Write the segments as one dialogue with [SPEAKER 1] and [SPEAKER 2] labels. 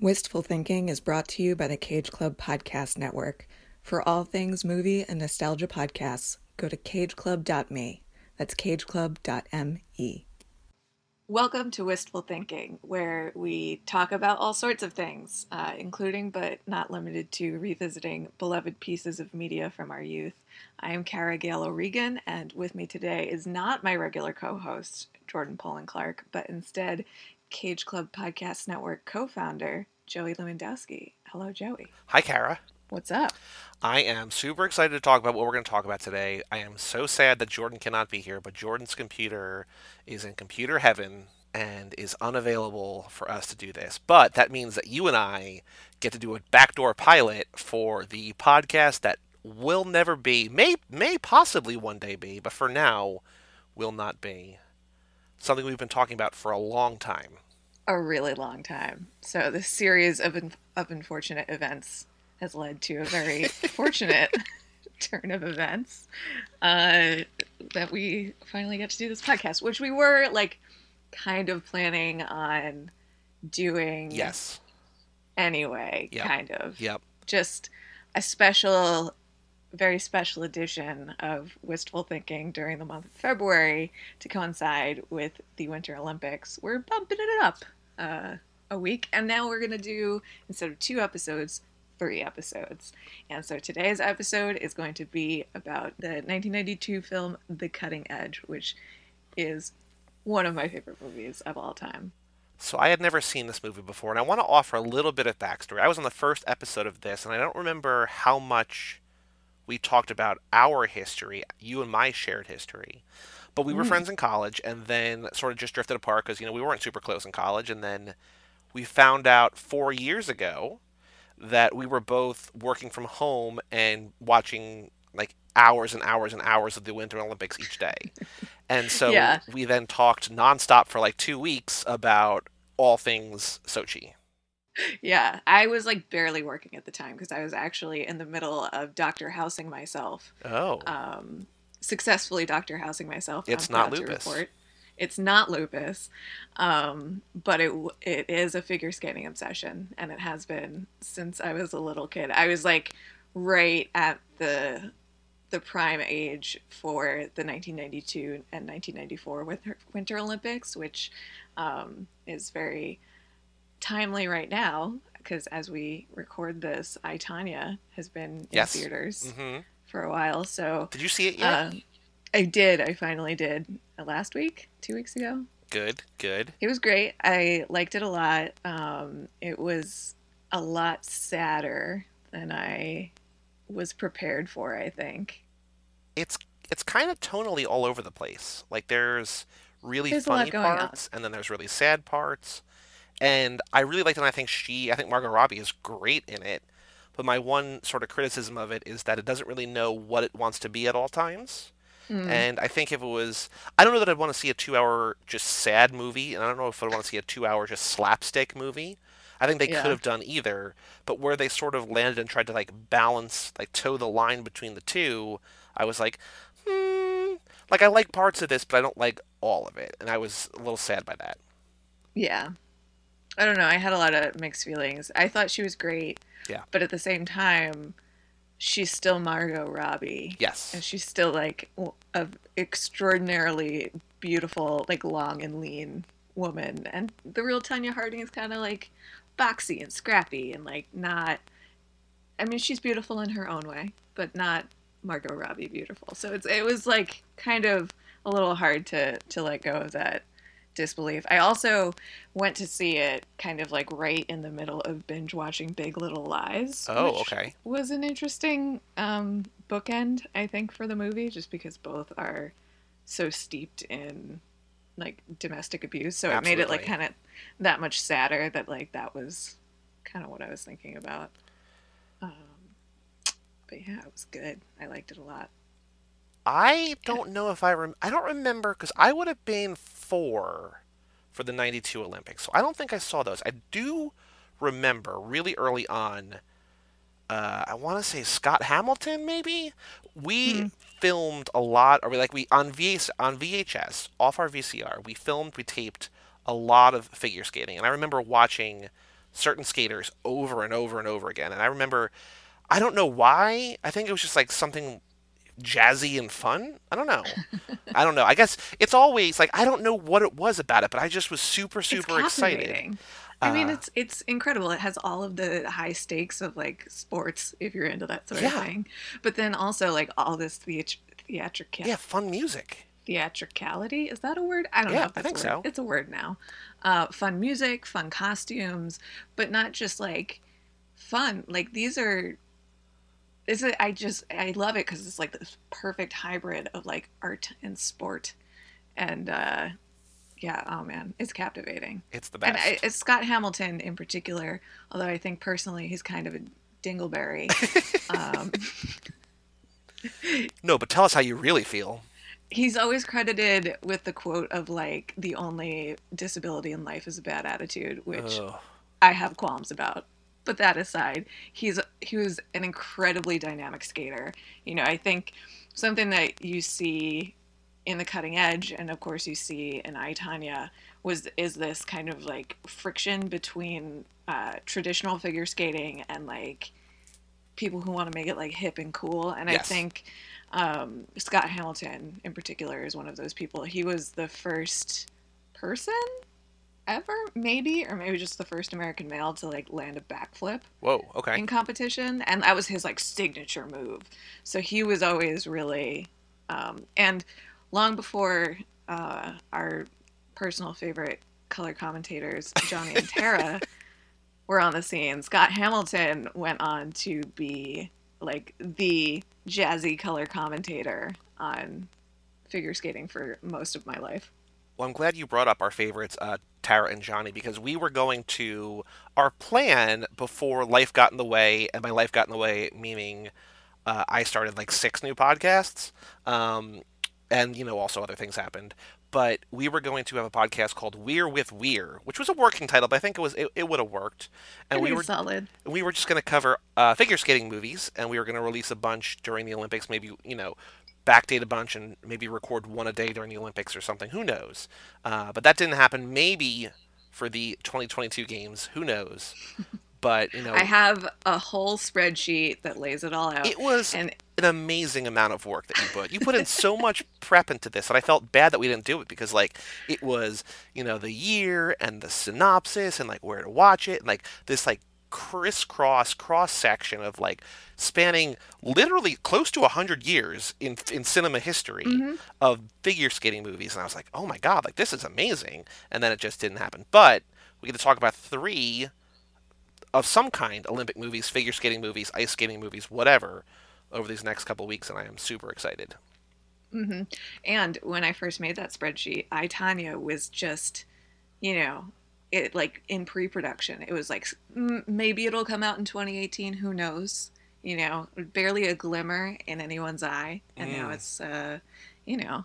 [SPEAKER 1] Wistful Thinking is brought to you by the Cage Club Podcast Network. For all things movie and nostalgia podcasts, go to cageclub.me. That's cageclub.me. Welcome to Wistful Thinking, where we talk about all sorts of things, uh, including but not limited to revisiting beloved pieces of media from our youth. I am Kara Gale O'Regan, and with me today is not my regular co host, Jordan Poland Clark, but instead Cage Club Podcast Network co founder, Joey Lewandowski. Hello, Joey.
[SPEAKER 2] Hi, Kara.
[SPEAKER 1] What's up?
[SPEAKER 2] I am super excited to talk about what we're going to talk about today. I am so sad that Jordan cannot be here, but Jordan's computer is in computer heaven and is unavailable for us to do this. But that means that you and I get to do a backdoor pilot for the podcast that will never be, may may possibly one day be, but for now will not be. Something we've been talking about for a long time.
[SPEAKER 1] A really long time. So this series of of unfortunate events has led to a very fortunate turn of events uh, that we finally get to do this podcast, which we were like kind of planning on doing.
[SPEAKER 2] Yes.
[SPEAKER 1] Anyway,
[SPEAKER 2] Yep.
[SPEAKER 1] kind of.
[SPEAKER 2] Yep.
[SPEAKER 1] Just a special, very special edition of Wistful Thinking during the month of February to coincide with the Winter Olympics. We're bumping it up uh, a week, and now we're going to do, instead of two episodes, three episodes. And so today's episode is going to be about the 1992 film The Cutting Edge, which is one of my favorite movies of all time.
[SPEAKER 2] So I had never seen this movie before, and I want to offer a little bit of backstory. I was on the first episode of this, and I don't remember how much we talked about our history, you and my shared history. But we were
[SPEAKER 1] Mm.
[SPEAKER 2] friends in college, and then sort of just drifted apart because you know we weren't super close in college, and then we found out four years ago that we were both working from home and watching like hours and hours and hours of the Winter Olympics each day. And so
[SPEAKER 1] Yeah.
[SPEAKER 2] we then talked nonstop for like two weeks about all things Sochi.
[SPEAKER 1] Yeah, I was like barely working at the time because I was actually in the middle of doctor housing myself.
[SPEAKER 2] Oh,
[SPEAKER 1] Um, successfully doctor housing myself.
[SPEAKER 2] It's not lupus.
[SPEAKER 1] report. It's not lupus, um, but it it is a figure skating obsession, and it has been since I was a little kid. I was like right at the the prime age for the 1992 and 1994 Winter, Winter Olympics, which um, is very timely right now because as we record this, I Tonya has been in
[SPEAKER 2] Yes.
[SPEAKER 1] theaters
[SPEAKER 2] hmm
[SPEAKER 1] for a while. So
[SPEAKER 2] did you see it yet?
[SPEAKER 1] um, I did. I finally did uh, last week, two weeks ago.
[SPEAKER 2] good, good.
[SPEAKER 1] It was great. I liked it a lot. Um, it was a lot sadder than I was prepared for. I think.
[SPEAKER 2] It's it's kind of tonally all over the place. Like there's really
[SPEAKER 1] There's
[SPEAKER 2] funny
[SPEAKER 1] going on.
[SPEAKER 2] parts, and then there's really sad parts. And I really liked it. And I think she, I think Margot Robbie is great in it. But my one sort of criticism of it is that it doesn't really know what it wants to be at all times.
[SPEAKER 1] Mm.
[SPEAKER 2] And I think if it was, I don't know that I'd want to see a two-hour just sad movie, and I don't know if I'd want to see a two-hour just slapstick movie. I think they
[SPEAKER 1] Yeah.
[SPEAKER 2] could have done either, but where they sort of landed and tried to like balance, like toe the line between the two, I was like, hmm, like I like parts of this, but I don't like all of it, and I was a little sad by that.
[SPEAKER 1] Yeah. I don't know. I had a lot of mixed feelings. I thought she was great.
[SPEAKER 2] Yeah.
[SPEAKER 1] But at the same time, she's still Margot Robbie.
[SPEAKER 2] Yes,
[SPEAKER 1] And she's still like a extraordinarily beautiful, like long and lean woman. And the real Tonya Harding is kind of like boxy and scrappy and like not. I mean, she's beautiful in her own way, but not Margot Robbie beautiful. So it's it was like kind of a little hard to to let go of that disbelief. I also went to see it kind of like right in the middle of binge watching Big Little Lies.
[SPEAKER 2] Oh,
[SPEAKER 1] which
[SPEAKER 2] okay.
[SPEAKER 1] Was an interesting um, bookend, I think, for the movie, just because both are so steeped in like domestic abuse. So it made it like kind of that much sadder that like that was kind of what I was thinking about. Um, but yeah, it was good. I liked it a lot.
[SPEAKER 2] I don't know if I rem- I don't remember because I would have been four for the '92 Olympics, so I don't think I saw those. I do remember really early on. Uh, I want to say Scott Hamilton, maybe. We
[SPEAKER 1] Hmm.
[SPEAKER 2] filmed a lot, or we like we on VHS, on VHS off our VCR. We filmed, we taped a lot of figure skating, and I remember watching certain skaters over and over and over again. And I remember, I don't know why. I think it was just like something jazzy and fun. I don't know. I don't know. I guess it's always like I don't know what it was about it, but I just was super super excited.
[SPEAKER 1] I mean, uh, it's it's incredible. It has all of the high stakes of like sports if you're into that sort yeah. of thing, but then also like all this theat- theatrical.
[SPEAKER 2] Yeah, fun music.
[SPEAKER 1] Theatricality is that a word? I don't
[SPEAKER 2] yeah,
[SPEAKER 1] know.
[SPEAKER 2] I think so.
[SPEAKER 1] It's a word now. Uh, fun music, fun costumes, but not just like fun. Like these are. Is it? I just I love it because it's like this perfect hybrid of like art and sport, and uh, yeah, oh man, it's captivating.
[SPEAKER 2] It's the best. And I,
[SPEAKER 1] it's Scott Hamilton in particular, although I think personally he's kind of a dingleberry. um,
[SPEAKER 2] no, but tell us how you really feel.
[SPEAKER 1] He's always credited with the quote of like the only disability in life is a bad attitude, which oh. I have qualms about. But that aside, he's he was an incredibly dynamic skater. You know, I think something that you see in the cutting edge, and of course you see in I, Tonya, was is this kind of like friction between uh, traditional figure skating and like people who want to make it like hip and cool. And yes. I think um, Scott Hamilton in particular is one of those people. He was the first person ever, maybe, or maybe just the first American male to like land a backflip.
[SPEAKER 2] Whoa, okay.
[SPEAKER 1] In competition, and that was his like signature move. So he was always really, um, and long before uh, our personal favorite color commentators, Johnny and Tara, were on the scene, Scott Hamilton went on to be like the jazzy color commentator on figure skating for most of my life.
[SPEAKER 2] Well, I'm glad you brought up our favorites, uh, Tara and Johnny, because we were going to our plan before life got in the way, and my life got in the way, meaning uh, I started like six new podcasts. Um, and you know also other things happened but we were going to have a podcast called We're with Weir, which was a working title, but I think it was it, it would have worked.
[SPEAKER 1] And
[SPEAKER 2] we were
[SPEAKER 1] solid.
[SPEAKER 2] We were just going to cover uh, figure skating movies, and we were going to release a bunch during the Olympics. Maybe you know, backdate a bunch and maybe record one a day during the Olympics or something. Who knows? Uh, but that didn't happen. Maybe for the 2022 games. Who knows? but you know
[SPEAKER 1] i have a whole spreadsheet that lays it all out
[SPEAKER 2] it was and an amazing amount of work that you put you put in so much prep into this and i felt bad that we didn't do it because like it was you know the year and the synopsis and like where to watch it and like this like crisscross cross section of like spanning literally close to 100 years in in cinema history mm-hmm. of figure skating movies and i was like oh my god like this is amazing and then it just didn't happen but we get to talk about three of some kind Olympic movies, figure skating movies, ice skating movies, whatever, over these next couple weeks, and I am super excited.
[SPEAKER 1] Mm-hmm. And when I first made that spreadsheet, I Tonya was just, you know, it like in pre-production. It was like maybe it'll come out in 2018. Who knows? You know, barely a glimmer in anyone's eye, and mm. now it's, uh, you know,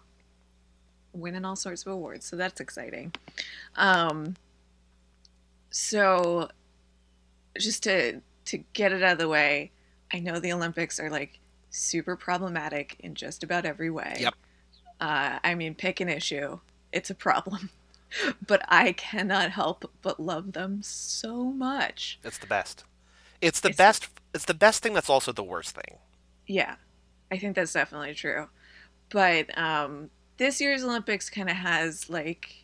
[SPEAKER 1] winning all sorts of awards. So that's exciting. Um, so just to to get it out of the way, I know the Olympics are like super problematic in just about every way.
[SPEAKER 2] Yep.
[SPEAKER 1] Uh, I mean, pick an issue, it's a problem. But I cannot help but love them so much.
[SPEAKER 2] It's the best. It's the it's best. It's the best thing. That's also the worst thing.
[SPEAKER 1] Yeah, I think that's definitely true. But um, this year's Olympics kind of has like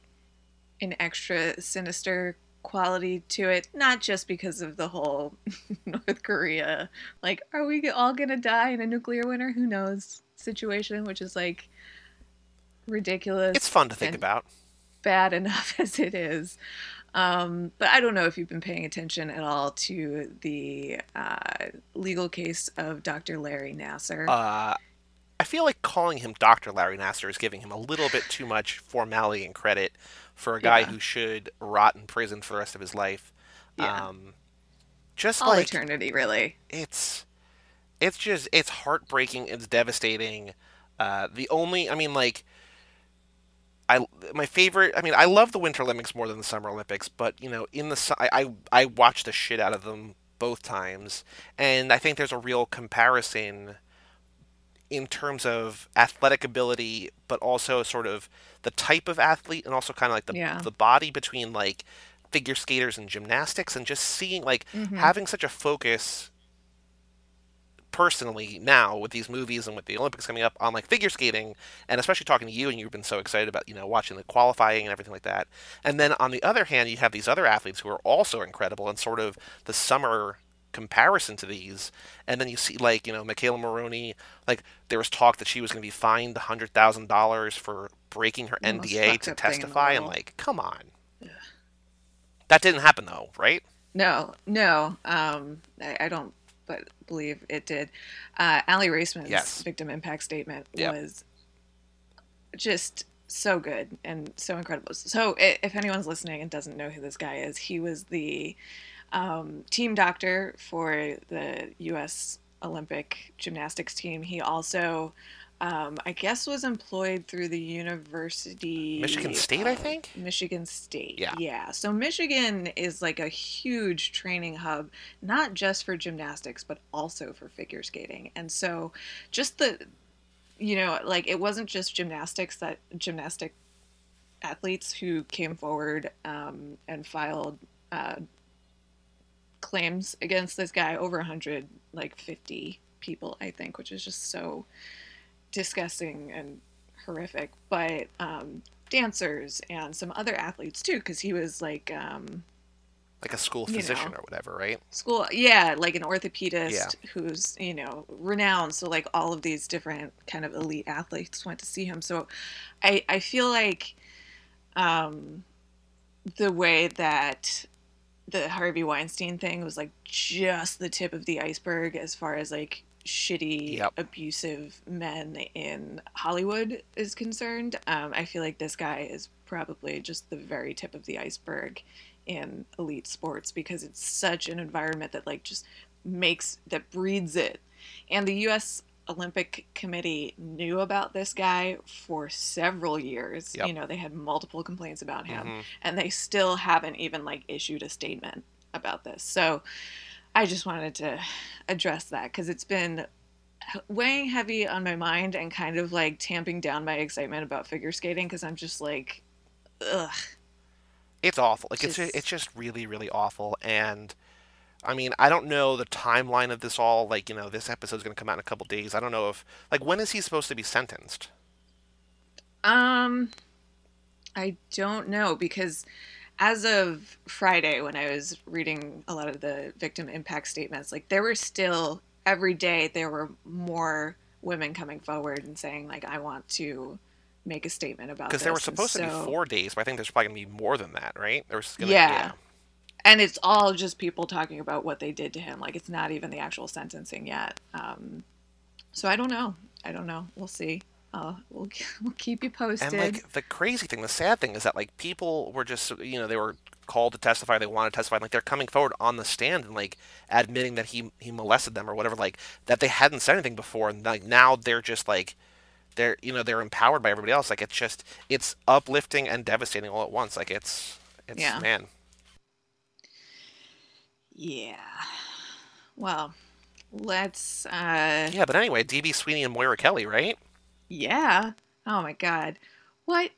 [SPEAKER 1] an extra sinister quality to it, not just because of the whole North Korea, like, are we all gonna die in a nuclear winter? Who knows? Situation, which is like ridiculous.
[SPEAKER 2] It's fun to think about.
[SPEAKER 1] Bad enough as it is. Um, but I don't know if you've been paying attention at all to the uh, legal case of Dr. Larry Nassar.
[SPEAKER 2] Uh, I feel like calling him Dr. Larry Nassar is giving him a little bit too much formality and credit for a guy yeah. who should rot in prison for the rest of his life. Yeah. Um, just
[SPEAKER 1] all
[SPEAKER 2] like
[SPEAKER 1] eternity, really.
[SPEAKER 2] It's it's just it's heartbreaking. It's devastating. Uh, the only, I mean, like, I my favorite. I mean, I love the Winter Olympics more than the Summer Olympics, but you know, in the I I, I watch the shit out of them both times, and I think there's a real comparison in terms of athletic ability, but also sort of the type of athlete and also kind of like the
[SPEAKER 1] yeah.
[SPEAKER 2] the body between like figure skaters and gymnastics and just seeing like mm-hmm. having such a focus personally now with these movies and with the Olympics coming up on like figure skating and especially talking to you and you've been so excited about you know watching the qualifying and everything like that. And then on the other hand you have these other athletes who are also incredible and sort of the summer comparison to these. And then you see like you know McKayla Maroney like there was talk that she was going to be fined hundred thousand dollars for breaking her NDA to testify. And like come on. That didn't happen though, right?
[SPEAKER 1] No, no. Um, I, I don't but believe it did. Uh, Aly Raisman's yes. victim impact statement yep. was just so good and so incredible. So, if anyone's listening and doesn't know who this guy is, he was the um, team doctor for the U.S. Olympic gymnastics team. He also um, I guess was employed through the university.
[SPEAKER 2] Michigan State, I think.
[SPEAKER 1] Michigan State.
[SPEAKER 2] Yeah.
[SPEAKER 1] Yeah. So Michigan is like a huge training hub, not just for gymnastics, but also for figure skating. And so just the, you know, like it wasn't just gymnastics that gymnastic athletes who came forward um, and filed uh, claims against this guy over 100, like 50 people, I think, which is just so disgusting and horrific, but um, dancers and some other athletes too, because he was like um,
[SPEAKER 2] like a school physician you know, or whatever, right?
[SPEAKER 1] School, yeah, like an orthopedist yeah. who's you know renowned. So like all of these different kind of elite athletes went to see him. So I I feel like um, the way that the Harvey Weinstein thing was like just the tip of the iceberg as far as like shitty, yep. abusive men in Hollywood is concerned. Um, I feel like this guy is probably just the very tip of the iceberg in elite sports because it's such an environment that like just makes that breeds it. And the U.S. Olympic Committee knew about this guy for several years. Yep. You know, they had multiple complaints about him, mm-hmm. and they still haven't even like issued a statement about this. So I just wanted to address that because it's been weighing heavy on my mind and kind of like tamping down my excitement about figure skating because I'm just like, ugh.
[SPEAKER 2] It's awful. Like just... it's it's just really really awful. And I mean, I don't know the timeline of this all. Like you know, this episode's going to come out in a couple days. I don't know if like when is he supposed to be sentenced?
[SPEAKER 1] Um, I don't know because as of Friday, when I was reading a lot of the victim impact statements, like there were still every day there were more women coming forward and saying like I want to make a statement about
[SPEAKER 2] because there were supposed so, to be four days, but I think there's probably gonna be more than that, right?
[SPEAKER 1] There's gonna, yeah. yeah. And it's all just people talking about what they did to him. Like it's not even the actual sentencing yet. Um, so I don't know. I don't know. We'll see. Uh, we'll we'll keep you posted.
[SPEAKER 2] And like the crazy thing, the sad thing is that like people were just you know they were called to testify, they want to testify, like they're coming forward on the stand and like admitting that he he molested them or whatever, like that they hadn't said anything before, and like now they're just like they're you know they're empowered by everybody else. Like it's just it's uplifting and devastating all at once. Like it's it's yeah. man.
[SPEAKER 1] Yeah. Well, let's. uh
[SPEAKER 2] Yeah, but anyway, DB Sweeney and Moira Kelly, right?
[SPEAKER 1] Yeah. Oh my god. What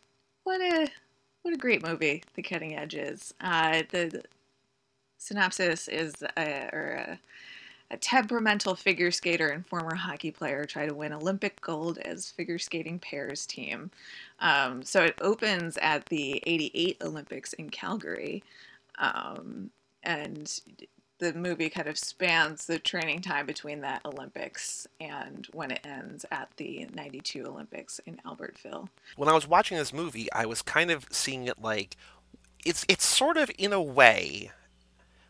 [SPEAKER 1] what a what a great movie The Cutting Edge is. Uh, the, the synopsis is a, or a, a temperamental figure skater and former hockey player try to win Olympic gold as figure skating pairs team. Um, so it opens at the 88 Olympics in Calgary. Um, and the movie kind of spans the training time between that Olympics and when it ends at the 92 Olympics in Albertville.
[SPEAKER 2] When I was watching this movie, I was kind of seeing it like it's it's sort of in a way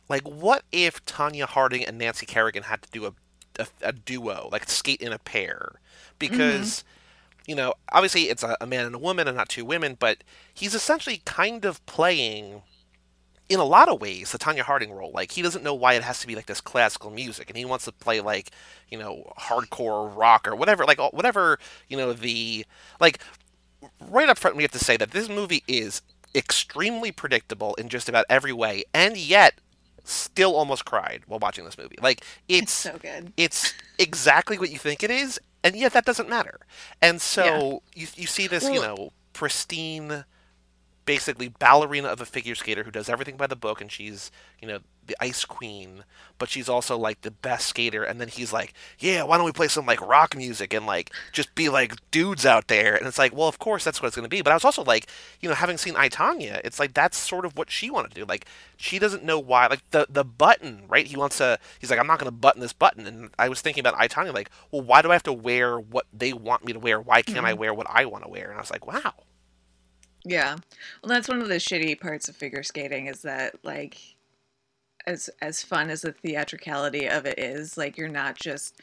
[SPEAKER 2] like what if Tonya Harding and Nancy Kerrigan had to do a a, a duo, like skate in a pair because mm-hmm you know, obviously it's a, a, man and a woman and not two women, but he's essentially kind of playing in a lot of ways the Tonya Harding role. Like he doesn't know why it has to be like this classical music, and he wants to play like you know hardcore rock or whatever, like whatever you know the like. Right up front, we have to say that this movie is extremely predictable in just about every way, and yet still almost cried while watching this movie. Like it's,
[SPEAKER 1] it's so good.
[SPEAKER 2] It's exactly what you think it is, and yet that doesn't matter. And so yeah. you you see this, well, you know, pristine basically ballerina of a figure skater who does everything by the book, and she's you know the ice queen, but she's also like the best skater. And then he's like, yeah, why don't we play some like rock music and like just be like dudes out there? And it's like, well, of course that's what it's going to be. But I was also like, you know, having seen I Tonya it's like that's sort of what she wanted to do. Like she doesn't know why, like the the button, right? He wants to. He's like, I'm not going to button this button. And I was thinking about I Tonya like, well, why do I have to wear what they want me to wear? Why can't mm-hmm. I wear what I want to wear? And I was like, wow.
[SPEAKER 1] Yeah. Well, that's one of the shitty parts of figure skating is that like as as fun as the theatricality of it is, like you're not just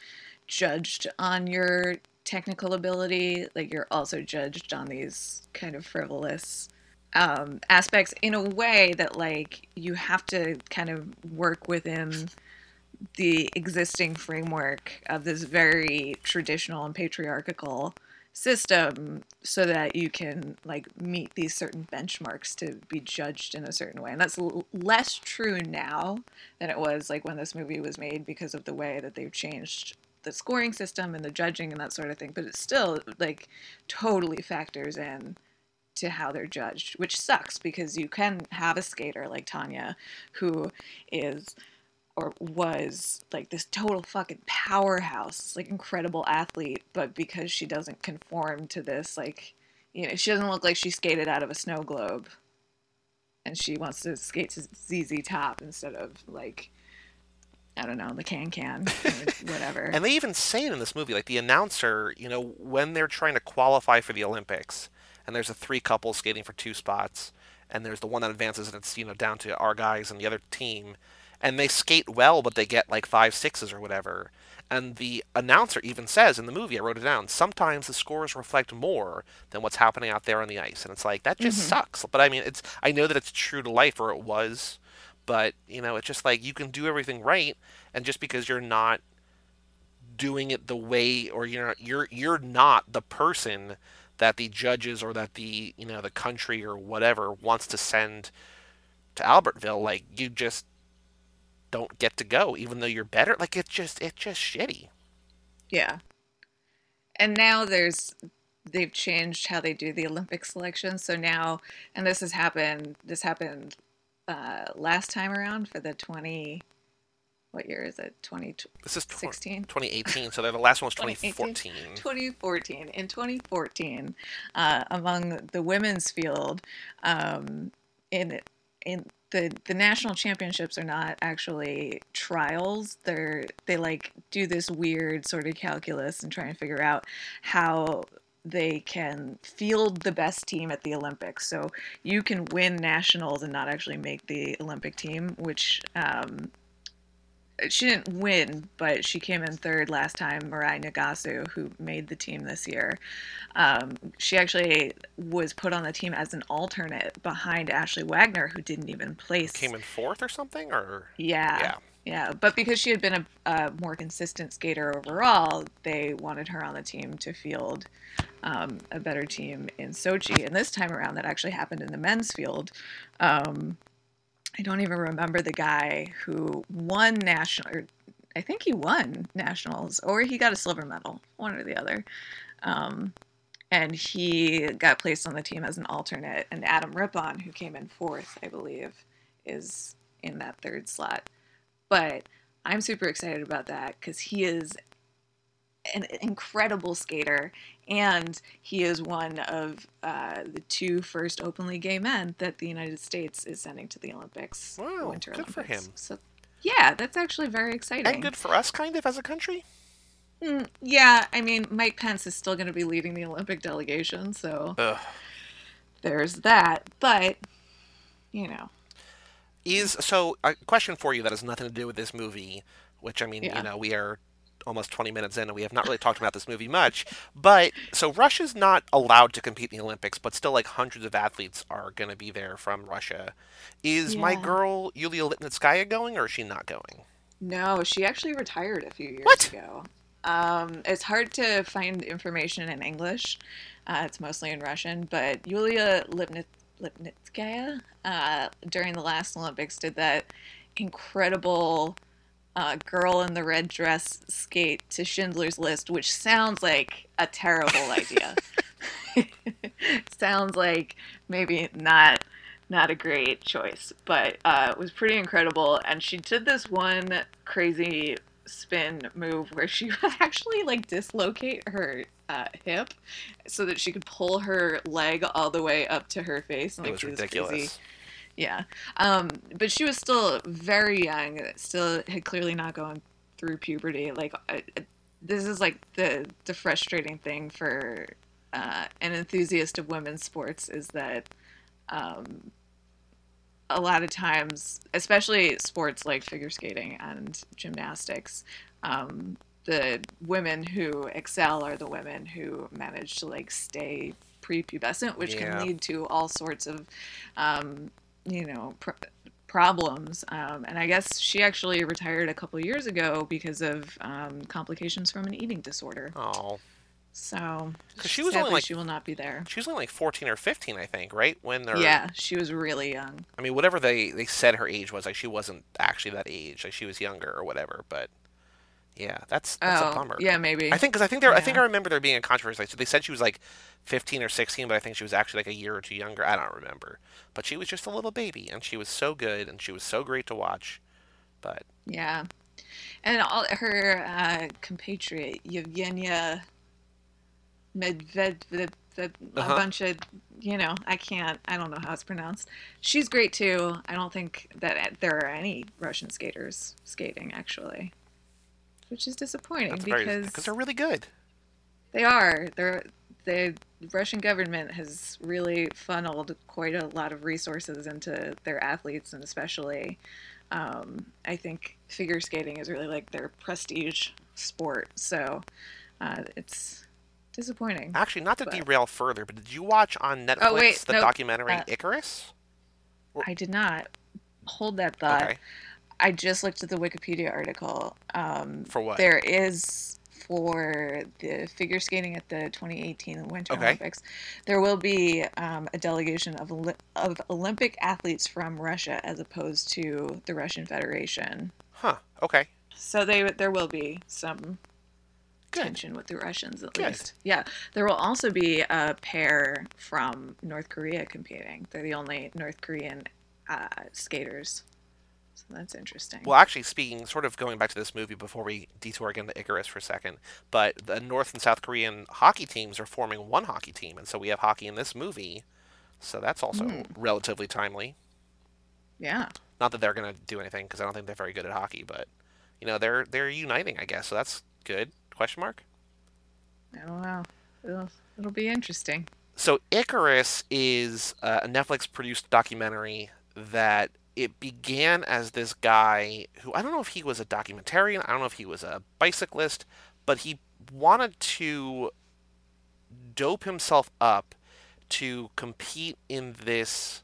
[SPEAKER 1] judged on your technical ability, like you're also judged on these kind of frivolous um, aspects in a way that like you have to kind of work within the existing framework of this very traditional and patriarchal system so that you can like meet these certain benchmarks to be judged in a certain way. And that's l- less true now than it was like when this movie was made because of the way that they've changed the scoring system and the judging and that sort of thing. But it still like totally factors in to how they're judged which sucks because you can have a skater like Tonya who is or was like this total fucking powerhouse, like incredible athlete, but because she doesn't conform to this, like, you know, she doesn't look like she skated out of a snow globe. And she wants to skate to ZZ Top instead of like, I don't know, the can can, whatever.
[SPEAKER 2] and they even say it in this movie, like the announcer, you know, when they're trying to qualify for the Olympics, and there's a three couple skating for two spots, and there's the one that advances, and it's you know down to our guys and the other team and they skate well, but they get like five sixes or whatever. And the announcer even says in the movie, I wrote it down, sometimes the scores reflect more than what's happening out there on the ice. And it's like, that just mm-hmm. sucks. But I mean, it's, I know that it's true to life, or it was, but, you know, it's just like you can do everything right. And just because you're not doing it the way, or you're not, you're, you're not the person that the judges or that the, you know, the country or whatever wants to send to Albertville, like, you just, don't get to go, even though you're better. Like it's just it's just shitty.
[SPEAKER 1] Yeah. And now there's they've changed how they do the Olympic selection. So now, and this has happened. This happened uh, last time around for the twenty. What year is it? Twenty.
[SPEAKER 2] This is 2018. So the last one was 2014.
[SPEAKER 1] 2014. In 2014, uh, among the women's field, um, in in the the national championships are not actually trials they're they like do this weird sort of calculus and try and figure out how they can field the best team at the Olympics. So you can win nationals and not actually make the Olympic team, which um, she didn't win, but she came in third last time. Mirai Nagasu, who made the team this year, um, she actually was put on the team as an alternate behind Ashley Wagner, who didn't even place.
[SPEAKER 2] Came in fourth or something, or
[SPEAKER 1] yeah, yeah, yeah. But because she had been a, a more consistent skater overall, they wanted her on the team to field um, a better team in Sochi. And this time around, that actually happened in the men's field. Um, I don't even remember the guy who won national. I think he won nationals, or he got a silver medal, one or the other. Um, and he got placed on the team as an alternate. And Adam Rippon, who came in fourth, I believe, is in that third slot. But I'm super excited about that because he is an incredible skater, and he is one of uh, the two first openly gay men that the United States is sending to the Olympics.
[SPEAKER 2] Wow, Winter good Olympics. for him.
[SPEAKER 1] So, yeah, that's actually very exciting.
[SPEAKER 2] And good for us, kind of, as a country.
[SPEAKER 1] Mm, yeah, I mean, Mike Pence is still going to be leading the Olympic delegation, so Ugh. there's that. But you know,
[SPEAKER 2] is so a question for you that has nothing to do with this movie. Which I mean, yeah. you know, we are almost 20 minutes in and we have not really talked about this movie much. But so Russia's not allowed to compete in the Olympics, but still like hundreds of athletes are going to be there from Russia. Is yeah. my girl Yulia Lipnitskaya going or is she not going?
[SPEAKER 1] No, she actually retired a few years
[SPEAKER 2] what?
[SPEAKER 1] ago. Um, it's hard to find information in English. Uh, it's mostly in Russian, but Yulia Lipnit- Lipnitskaya uh, during the last Olympics did that incredible uh, girl in the red dress skate to Schindler's List, which sounds like a terrible idea. Sounds like maybe not not a great choice, but uh, it was pretty incredible. And she did this one crazy spin move where she would actually like dislocate her uh, hip so that she could pull her leg all the way up to her face. And,
[SPEAKER 2] it
[SPEAKER 1] like,
[SPEAKER 2] was
[SPEAKER 1] do this
[SPEAKER 2] ridiculous.
[SPEAKER 1] crazy- Yeah. Um, but she was still very young, still had clearly not gone through puberty. Like, I, this is like the, the frustrating thing for uh, an enthusiast of women's sports is that um, a lot of times, especially sports like figure skating and gymnastics, um, the women who excel are the women who manage to like stay prepubescent, which
[SPEAKER 2] Yeah.
[SPEAKER 1] can lead to all sorts of, um, you know, pr- problems. Um, and I guess she actually retired a couple years ago because of um, complications from an eating disorder.
[SPEAKER 2] Oh,
[SPEAKER 1] So
[SPEAKER 2] she was only, like-
[SPEAKER 1] she will not be there.
[SPEAKER 2] she was only like 14 or 15, I think, right? When they're
[SPEAKER 1] Yeah, she was really young.
[SPEAKER 2] I mean, whatever they they said her age was, like she wasn't actually that age, like she was younger or whatever. But yeah, that's that's a
[SPEAKER 1] oh,
[SPEAKER 2] bummer.
[SPEAKER 1] yeah, maybe.
[SPEAKER 2] I think because I think there I think I remember there being a controversy. So they said she was like 15 or 16, but I think she was actually like a year or two younger. I don't remember, but she was just a little baby, and she was so good, and she was so great to watch. But
[SPEAKER 1] Yeah, and all her uh, compatriot Yevgenia Medved, a
[SPEAKER 2] Uh-huh.
[SPEAKER 1] bunch of you know, I can't, I don't know how it's pronounced. She's great too. I don't think that there are any Russian skaters skating actually, which is disappointing
[SPEAKER 2] that's
[SPEAKER 1] because
[SPEAKER 2] because they're really good.
[SPEAKER 1] they are. They're the Russian government has really funneled quite a lot of resources into their athletes, and especially, um, I think figure skating is really like their prestige sport. So uh, it's disappointing.
[SPEAKER 2] Actually, not to
[SPEAKER 1] But-
[SPEAKER 2] derail further, but did you watch on Netflix
[SPEAKER 1] Oh, wait,
[SPEAKER 2] the
[SPEAKER 1] no,
[SPEAKER 2] documentary
[SPEAKER 1] uh,
[SPEAKER 2] Icarus?
[SPEAKER 1] I did not hold that thought.
[SPEAKER 2] Okay,
[SPEAKER 1] I just looked at the Wikipedia article. Um,
[SPEAKER 2] for what?
[SPEAKER 1] There is for the figure skating at the 2018 Winter
[SPEAKER 2] Okay.
[SPEAKER 1] Olympics. There will be um, a delegation of of Olympic athletes from Russia as opposed to the Russian Federation.
[SPEAKER 2] Huh? Okay.
[SPEAKER 1] So they there will be some
[SPEAKER 2] Good.
[SPEAKER 1] tension with the Russians at
[SPEAKER 2] Good.
[SPEAKER 1] least. Yeah, there will also be a pair from North Korea competing. They're the only North Korean uh, skaters. So that's interesting.
[SPEAKER 2] Well, actually, speaking, sort of going back to this movie before we detour again to Icarus for a second, but the North and South Korean hockey teams are forming one hockey team, and so we have hockey in this movie, so that's also
[SPEAKER 1] Hmm.
[SPEAKER 2] relatively timely.
[SPEAKER 1] yeah.
[SPEAKER 2] Not that they're going to do anything because I don't think they're very good at hockey, but you know they're they're uniting, I guess. So that's good. Question mark.
[SPEAKER 1] I don't know. It'll, it'll be interesting.
[SPEAKER 2] So Icarus is a Netflix produced documentary that it began as this guy who I don't know if he was a documentarian, I don't know if he was a bicyclist, but he wanted to dope himself up to compete in this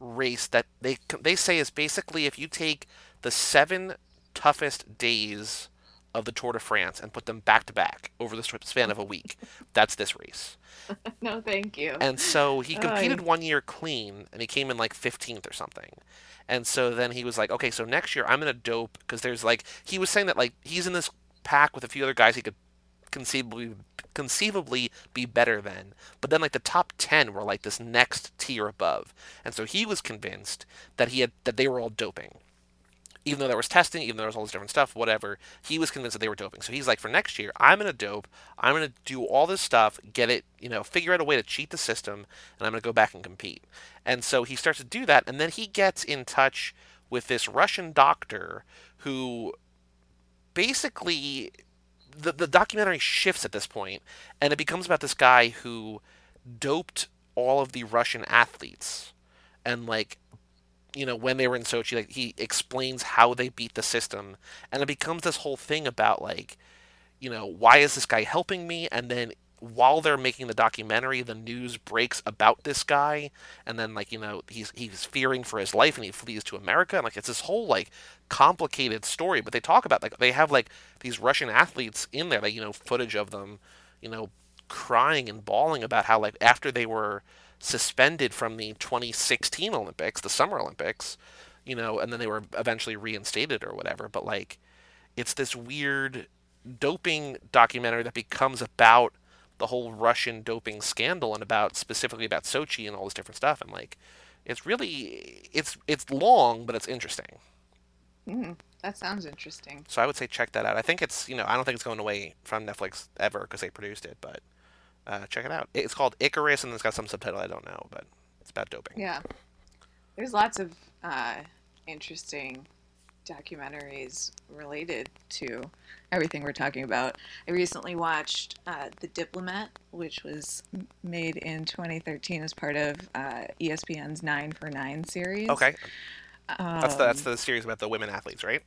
[SPEAKER 2] race that they they say is basically if you take the seven toughest days of the Tour de France and put them back to back over the span of a week, that's this race.
[SPEAKER 1] No, thank you.
[SPEAKER 2] And so he competed one year clean, and he came in like 15th or something. And so then he was like, okay, so next year I'm gonna dope because there's like he was saying that like he's in this pack with a few other guys he could conceivably conceivably be better than. But then like the top 10 were like this next tier above. And so he was convinced that he had that they were all doping even though there was testing, even though there was all this different stuff, whatever, he was convinced that they were doping. So he's like, for next year, I'm gonna dope. I'm gonna do all this stuff, get it, you know, figure out a way to cheat the system, and I'm gonna go back and compete. And so he starts to do that, and then he gets in touch with this Russian doctor who basically the the documentary shifts at this point, and it becomes about this guy who doped all of the Russian athletes, and like you know, when they were in Sochi, like he explains how they beat the system, and it becomes this whole thing about like, you know, why is this guy helping me? And then while they're making the documentary, the news breaks about this guy, and then like you know he's he's fearing for his life and he flees to America, and like it's this whole like complicated story. But they talk about like they have like these Russian athletes in there, like you know footage of them, you know, crying and bawling about how like after they were suspended from the 2016 Olympics, the Summer Olympics, you know, and then they were eventually reinstated or whatever. But like, it's this weird doping documentary that becomes about the whole Russian doping scandal and about specifically about Sochi and all this different stuff. And like, it's really it's it's long, but it's interesting.
[SPEAKER 1] Mm, that sounds interesting.
[SPEAKER 2] So I would say check that out. I think it's you know I don't think it's going away from Netflix ever because they produced it, but uh, check it out. It's called Icarus and it's got some subtitle I don't know, but it's about doping.
[SPEAKER 1] Yeah, there's lots of uh, interesting documentaries related to everything we're talking about. I recently watched uh, The Diplomat, which was made in 2013 as part of uh, ESPN's Nine for IX series.
[SPEAKER 2] Okay,
[SPEAKER 1] Um,
[SPEAKER 2] that's the that's the series about the women athletes, right?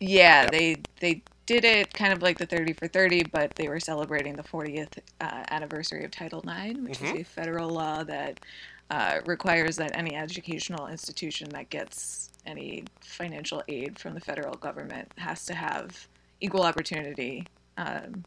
[SPEAKER 1] Yeah,
[SPEAKER 2] Yep.
[SPEAKER 1] they they did it kind of like the 30 for 30, but they were celebrating the 40th uh, anniversary of Title IX, which
[SPEAKER 2] Mhm.
[SPEAKER 1] is a federal law that uh, requires that any educational institution that gets any financial aid from the federal government has to have equal opportunity um,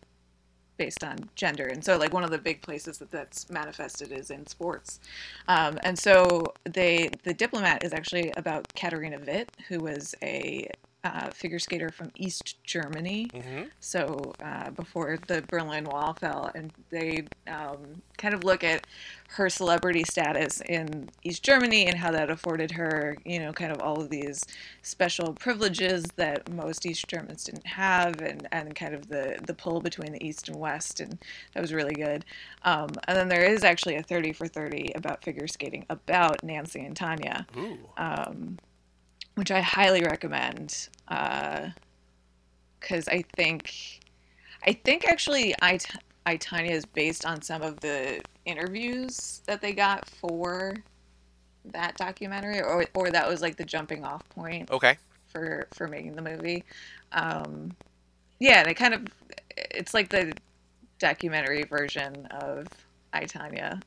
[SPEAKER 1] based on gender. And so, like, one of the big places that that's manifested is in sports. Um, and so, they the diplomat is actually about Katarina Witt, who was a uh, figure skater from East Germany.
[SPEAKER 2] Mm-hmm.
[SPEAKER 1] So uh, before the Berlin Wall fell, and they um, kind of look at her celebrity status in East Germany and how that afforded her, you know, kind of all of these special privileges that most East Germans didn't have, and, and kind of the the pull between the East and West, and that was really good. Um, and then there is actually a 30 for 30 about figure skating about Nancy and Tonya
[SPEAKER 2] Ooh.
[SPEAKER 1] um, which I highly recommend because I think I think actually I I Tonya is based on some of the interviews that they got for that documentary, or or that was like the jumping off point
[SPEAKER 2] Okay.
[SPEAKER 1] for for making the movie. Um, yeah, it kind of it's like the documentary version of I Tonya,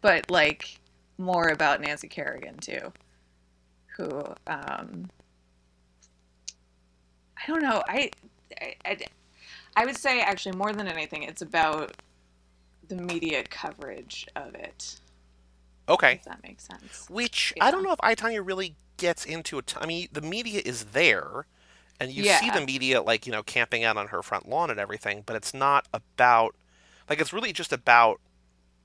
[SPEAKER 1] but like more about Nancy Kerrigan too, who um, I don't know. I, I I I would say actually more than anything, it's about the media coverage of it.
[SPEAKER 2] Okay.
[SPEAKER 1] If that makes sense.
[SPEAKER 2] Which I don't know if I Tonya really gets into it. I mean, the media is there, and you see the media like you know camping out on her front lawn and everything, but it's not about like it's really just about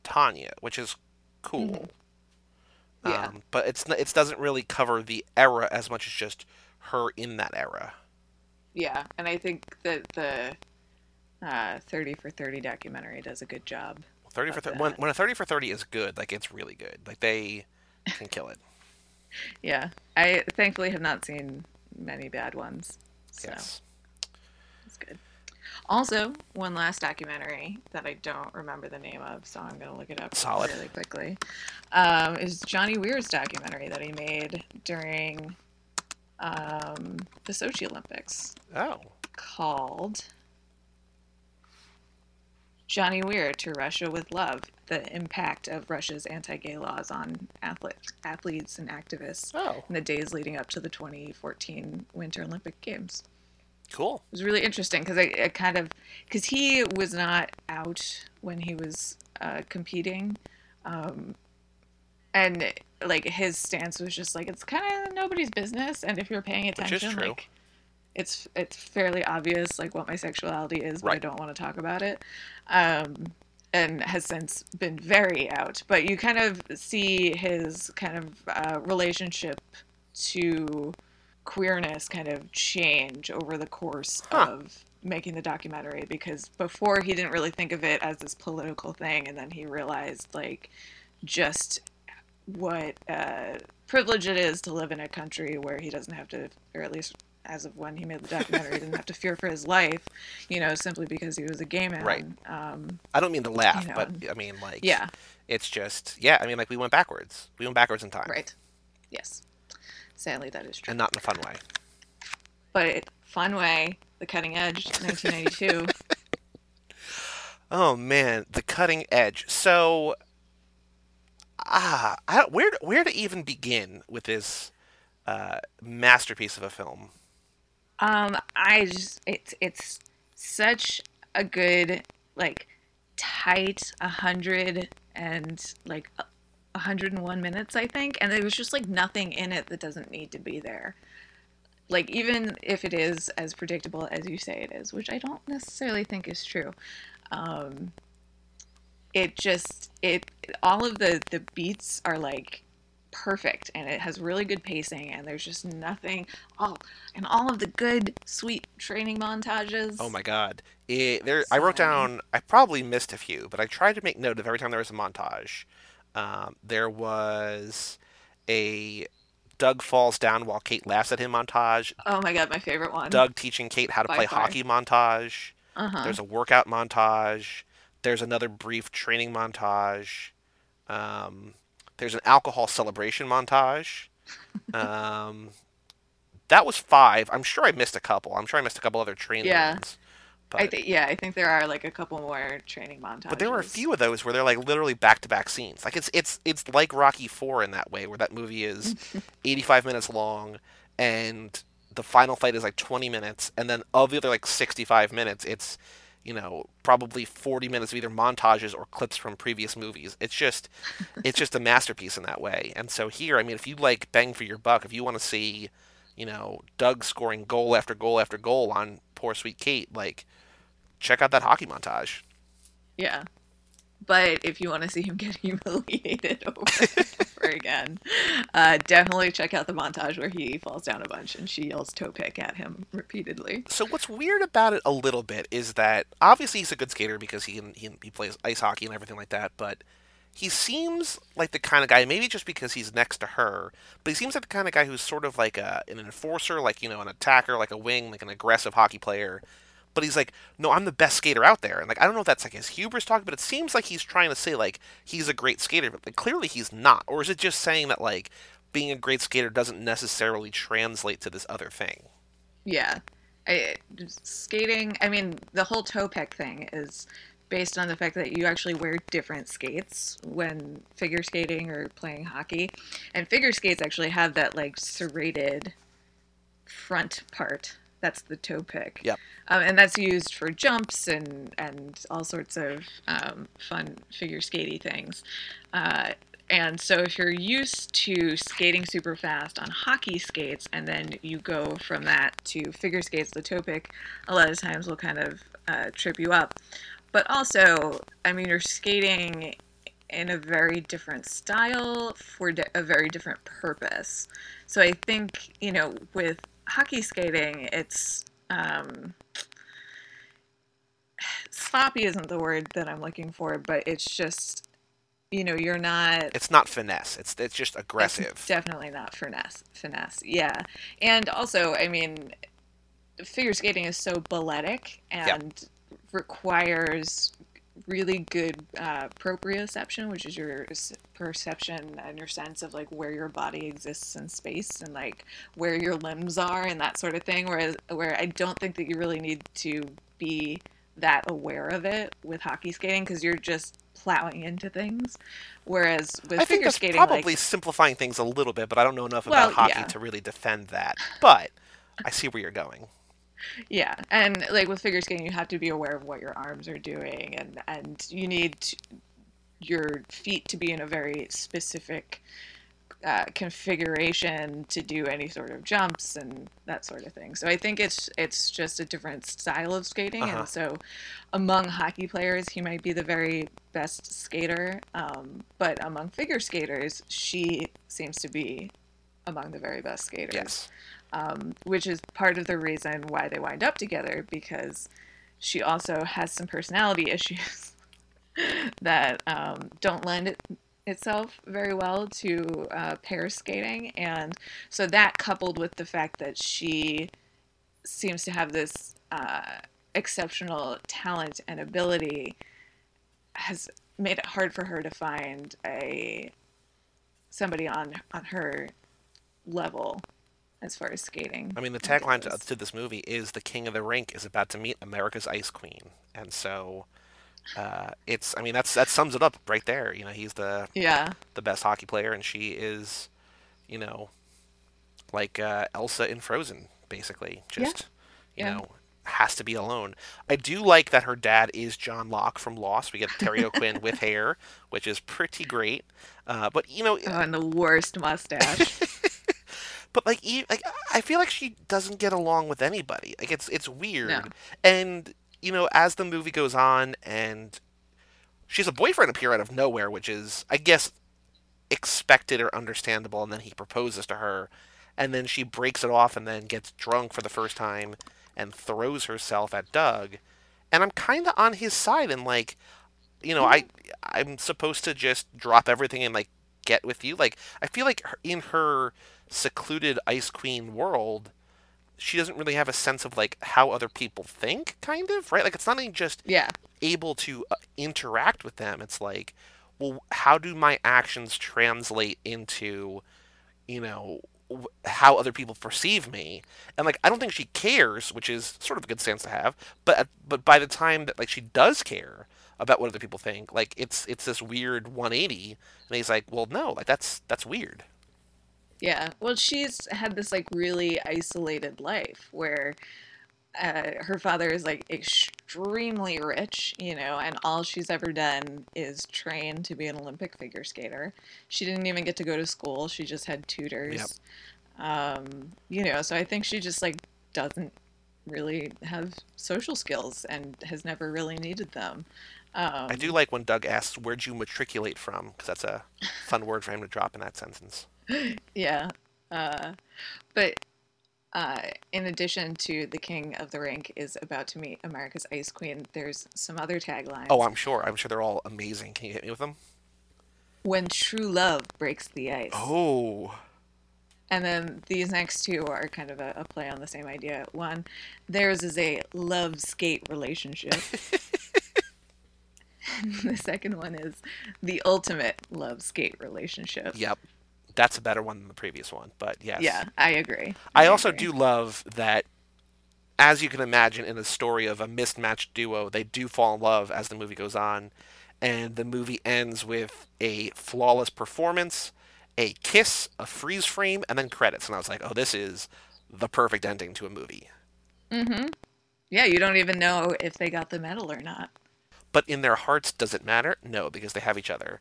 [SPEAKER 2] Tonya, which is cool.
[SPEAKER 1] Mhm. Yeah.
[SPEAKER 2] Um, but it's it doesn't really cover the era as much as just her in that era.
[SPEAKER 1] Yeah, and I think that the uh, 30 for 30 documentary does a good job.
[SPEAKER 2] Thirty for
[SPEAKER 1] Love
[SPEAKER 2] thir- when when a thirty for thirty is good, like it's really good. Like they can kill it.
[SPEAKER 1] Yeah, I thankfully have not seen many bad ones, so
[SPEAKER 2] Yes.
[SPEAKER 1] it's good. Also, one last documentary that I don't remember the name of, so I'm gonna look it up
[SPEAKER 2] Solid.
[SPEAKER 1] really quickly. Um, is Johnny Weir's documentary that he made during um, the Sochi Olympics
[SPEAKER 2] Oh.
[SPEAKER 1] called Johnny Weir to Russia with Love The Impact of Russia's Anti Gay Laws on athlete, Athletes and Activists
[SPEAKER 2] Oh.
[SPEAKER 1] in the days leading up to the 2014 Winter Olympic Games.
[SPEAKER 2] Cool.
[SPEAKER 1] It was really interesting because I, I kind of because he was not out when he was uh, competing, um, and like his stance was just like it's kind of nobody's business, and if you're paying attention, like it's it's fairly obvious like what my sexuality is, but I don't want to talk about it. Um, and has since been very out, but you kind of see his kind of uh, relationship to queerness kind of change over the course
[SPEAKER 2] Huh.
[SPEAKER 1] of making the documentary because before he didn't really think of it as this political thing and then he realized like just what uh, privilege it is to live in a country where he doesn't have to or at least as of when he made the documentary he didn't have to fear for his life you know simply because he was a gay man
[SPEAKER 2] Right.
[SPEAKER 1] um,
[SPEAKER 2] I don't mean to laugh,
[SPEAKER 1] You know.
[SPEAKER 2] but I mean like
[SPEAKER 1] yeah
[SPEAKER 2] it's just yeah, I mean like we went backwards. We went backwards in time.
[SPEAKER 1] right yes sadly that is true
[SPEAKER 2] And not in a fun way.
[SPEAKER 1] but fun way the cutting edge 1992
[SPEAKER 2] Oh man, the cutting edge. So ah, I where to- where to even begin with this uh, masterpiece of a film?
[SPEAKER 1] Um, I just it's it's such a good like tight a hundred and like a hundred and one minutes I think, and there was just like nothing in it that doesn't need to be there. Like even if it is as predictable as you say it is, which I don't necessarily think is true. Um, it just it all of the the beats are like perfect and it has really good pacing and there's just nothing all and all of the good sweet training montages
[SPEAKER 2] Oh my god. It, there, I wrote down. I probably missed a few, but I tried to make note of every time there was a montage. Um, there was a Doug falls down while Kate laughs at him montage.
[SPEAKER 1] oh my god my favorite one
[SPEAKER 2] Doug teaching Kate how to
[SPEAKER 1] By
[SPEAKER 2] play
[SPEAKER 1] far.
[SPEAKER 2] hockey montage.
[SPEAKER 1] uh-huh
[SPEAKER 2] There's a workout montage. There's another brief training montage. Um, there's an alcohol celebration montage. Um, that was five. I'm sure I missed a couple. I'm sure I missed a couple other training
[SPEAKER 1] Yeah.
[SPEAKER 2] ones.
[SPEAKER 1] I think yeah I think there are like a couple more training montages
[SPEAKER 2] but there were a few of those where they're like literally back to back scenes. Like it's it's it's like Rocky Four in that way, where that movie is 85 minutes long and the final fight is like 20 minutes, and then of the other like 65 minutes, it's you know probably 40 minutes of either montages or clips from previous movies. It's just it's just a masterpiece in that way. And so here, I mean, if you like bang for your buck, if you want to see you know Doug scoring goal after goal after goal on poor sweet Kate, like check out that hockey montage.
[SPEAKER 1] Yeah. But if you want to see him get humiliated over and over again, uh, definitely check out the montage where he falls down a bunch and she yells toe pick at him repeatedly.
[SPEAKER 2] So what's weird about it a little bit is that obviously he's a good skater because he can, he, he plays ice hockey and everything like that, but he seems like the kind of guy maybe just because he's next to her, but he seems like the kind of guy who's sort of like a an enforcer, like you know, an attacker, like a wing, like an aggressive hockey player. But he's like, no, I'm the best skater out there, and like I don't know if that's like his hubris talking, but it seems like he's trying to say like he's a great skater, but like, clearly he's not, or is it just saying that like being a great skater doesn't necessarily translate to this other thing?
[SPEAKER 1] Yeah. I, skating, I mean, the whole toe pick thing is based on the fact that you actually wear different skates when figure skating or playing hockey. And figure skates actually have that like serrated front part. That's the toe pick.
[SPEAKER 2] Yep.
[SPEAKER 1] Um, and that's used for jumps and, and all sorts of um, fun figure skatey things. Uh, and so if you're used to skating super fast on hockey skates and then you go from that to figure skates, the toe pick a lot of times will kind of uh, trip you up. But also, I mean, you're skating in a very different style for a very different purpose. So I think, you know, with hockey skating, it's um, sloppy isn't the word that I'm looking for, but it's just, you know, you're not.
[SPEAKER 2] It's not finesse. It's it's just aggressive.
[SPEAKER 1] It's definitely not finesse. Finesse, yeah. And also, I mean, figure skating is so balletic and requires really good uh, proprioception, which is your perception and your sense of like where your body exists in space and like where your limbs are and that sort of thing. Whereas, where I don't think that you really need to be that aware of it with hockey skating because you're just plowing into things. Whereas with
[SPEAKER 2] I think
[SPEAKER 1] figure
[SPEAKER 2] that's
[SPEAKER 1] skating,
[SPEAKER 2] probably
[SPEAKER 1] like,
[SPEAKER 2] simplifying things a little bit, but I don't know enough
[SPEAKER 1] Well,
[SPEAKER 2] about hockey
[SPEAKER 1] yeah.
[SPEAKER 2] to really defend that. But I see where you're going.
[SPEAKER 1] Yeah, and like with figure skating, you have to be aware of what your arms are doing, and and you need to, your feet to be in a very specific uh, configuration to do any sort of jumps and that sort of thing. So I think it's it's just a different style of skating,
[SPEAKER 2] Uh-huh.
[SPEAKER 1] and so among hockey players, he might be the very best skater, um, but among figure skaters, she seems to be among the very best skaters
[SPEAKER 2] Yes.
[SPEAKER 1] Um, which is part of the reason why they wind up together because she also has some personality issues that um, don't lend it, itself very well to uh, pair skating. And so that coupled with the fact that she seems to have this uh, exceptional talent and ability has made it hard for her to find a somebody on on her level as far as skating.
[SPEAKER 2] I mean, the tagline to, to this movie is "The King of the Rink is about to meet America's Ice Queen," and so uh, it's. I mean, that's that sums it up right there. You know, he's the
[SPEAKER 1] Yeah,
[SPEAKER 2] the best hockey player, and she is, you know, like uh, Elsa in Frozen, basically.
[SPEAKER 1] Yeah.
[SPEAKER 2] Just, you
[SPEAKER 1] Yeah.
[SPEAKER 2] know, has to be alone. I do like that her dad is John Locke from Lost. We get Terry O'Quinn with hair, which is pretty great. Uh, but you know,
[SPEAKER 1] oh, and the worst mustache.
[SPEAKER 2] but like, e- like I feel like she doesn't get along with anybody. Like it's it's weird.
[SPEAKER 1] No.
[SPEAKER 2] And you know, as the movie goes on, and she has a boyfriend appear out of nowhere, which is, I guess, expected or understandable. And then he proposes to her, and then she breaks it off and then gets drunk for the first time and throws herself at Doug. And I'm kind of on his side and like, you know, I I'm supposed to just drop everything and like get with you. Like I feel like in her secluded Ice Queen world, she doesn't really have a sense of like how other people think, kind of right. Like it's not even just
[SPEAKER 1] Yeah.
[SPEAKER 2] able to uh, interact with them. It's like, well, how do my actions translate into, you know, how other people perceive me? And like, I don't think she cares, which is sort of a good stance to have. But but by the time that like she does care about what other people think, like it's it's this weird 180. And he's like, well, no, like that's that's weird.
[SPEAKER 1] Yeah. Well, she's had this like really isolated life where uh, her father is like extremely rich, you know, and all she's ever done is train to be an Olympic figure skater. She didn't even get to go to school. She just had tutors. Um, you know, so I think she just like doesn't really have social skills and has never really needed them. Um,
[SPEAKER 2] I do like when Doug asks, "Where'd you matriculate from?" Because that's a fun word for him to drop in that sentence.
[SPEAKER 1] Yeah. Uh, but uh, in addition to the King of the Rink is about to meet America's Ice Queen, there's some other taglines.
[SPEAKER 2] Oh, I'm sure. I'm sure they're all amazing. Can you hit me with them?
[SPEAKER 1] when true love breaks the ice.
[SPEAKER 2] Oh,
[SPEAKER 1] And then these next two are kind of a, a play on the same idea. One, theirs is a love skate relationship. the second one is the ultimate love skate relationship.
[SPEAKER 2] yep. That's a better one than the previous one, but yes.
[SPEAKER 1] Yeah, I agree.
[SPEAKER 2] I also
[SPEAKER 1] agree.
[SPEAKER 2] do love that, as you can imagine, in a story of a mismatched duo, they do fall in love as the movie goes on, and the movie ends with a flawless performance, a kiss, a freeze frame, and then credits. And I was like, oh, this is the perfect ending to a movie.
[SPEAKER 1] Mm-hmm. Yeah, you don't even know if they got the medal or not.
[SPEAKER 2] But in their hearts, does it matter? No, because they have each other.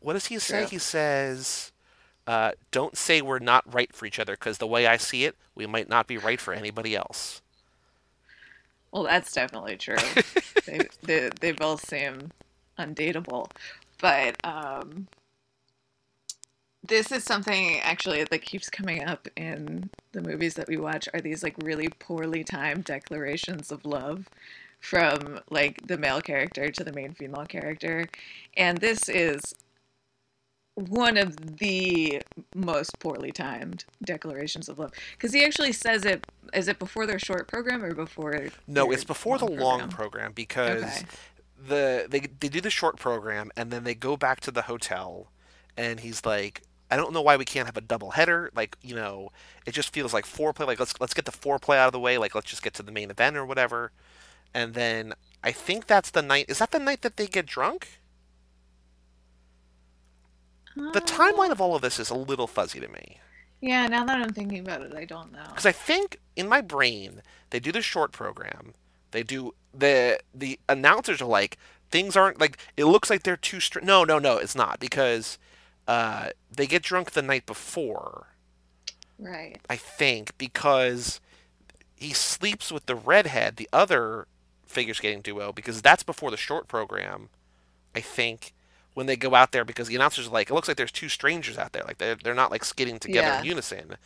[SPEAKER 2] What does he say?
[SPEAKER 1] True.
[SPEAKER 2] He says, uh, "Don't say we're not right for each other, because the way I see it, we might not be right for anybody else."
[SPEAKER 1] Well, that's definitely true. they, they they both seem undateable, but um, this is something actually that keeps coming up in the movies that we watch. Are these like really poorly timed declarations of love from like the male character to the main female character, and this is one of the most poorly timed declarations of love because he actually says it is it before their short program or before
[SPEAKER 2] No, it's before the long program because
[SPEAKER 1] Okay.
[SPEAKER 2] the they they do the short program and then they go back to the hotel, and he's like, "I don't know why we can't have a double header. Like, you know, it just feels like foreplay. Like, let's let's get the foreplay out of the way. Like, let's just get to the main event or whatever." And then I think that's the night. Is that the night that they get drunk? The timeline of all of this is a little fuzzy to me.
[SPEAKER 1] Yeah, now that I'm thinking about it, I don't know.
[SPEAKER 2] Because I think in my brain they do the short program. They do the the announcers are like things aren't like it looks like they're too str- No, no, no, it's not because uh, they get drunk the night before.
[SPEAKER 1] Right.
[SPEAKER 2] I think because he sleeps with the redhead, the other figure skating duo, because that's before the short program. I think when they go out there because the announcers are like, it looks like there's two strangers out there, like they're they're not like skating together
[SPEAKER 1] Yeah.
[SPEAKER 2] in unison,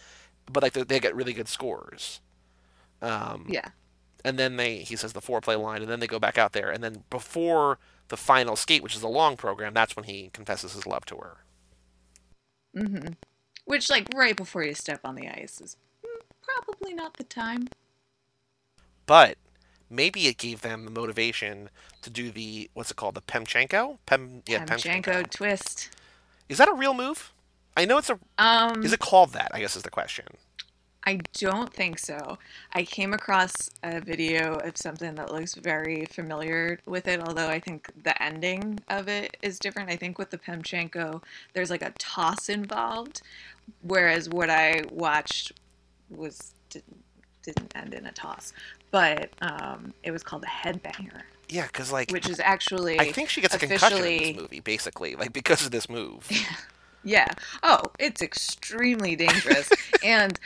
[SPEAKER 2] but like they, they get really good scores. Um,
[SPEAKER 1] Yeah.
[SPEAKER 2] and then they he says the foreplay line, and then they go back out there, and then before the final skate, which is a long program, that's when he confesses his love to her.
[SPEAKER 1] Mm-hmm. Which, like, right before you step on the ice is mm, probably not the time.
[SPEAKER 2] but maybe it gave them the motivation to do the what's it called the Pemchenko Pem yeah
[SPEAKER 1] Pamchenko twist.
[SPEAKER 2] is that a real move I know it's a
[SPEAKER 1] Um,
[SPEAKER 2] is it called that I guess is the question
[SPEAKER 1] I don't think so. I came across a video of something that looks very familiar with it, although I think the ending of it is different. I think with the Pemchenko, there's like a toss involved, whereas what I watched was didn't, didn't end in a toss, but um, it was called a headbanger,
[SPEAKER 2] yeah because like
[SPEAKER 1] which is actually
[SPEAKER 2] I think she gets a concussion in this movie basically like because of this move
[SPEAKER 1] Yeah. Oh, it's extremely dangerous. and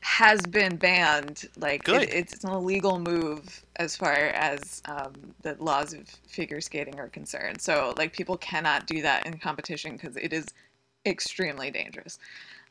[SPEAKER 1] has been banned. Like it, it's an illegal move as far as um, the laws of figure skating are concerned. So like people cannot do that in competition because it is extremely dangerous.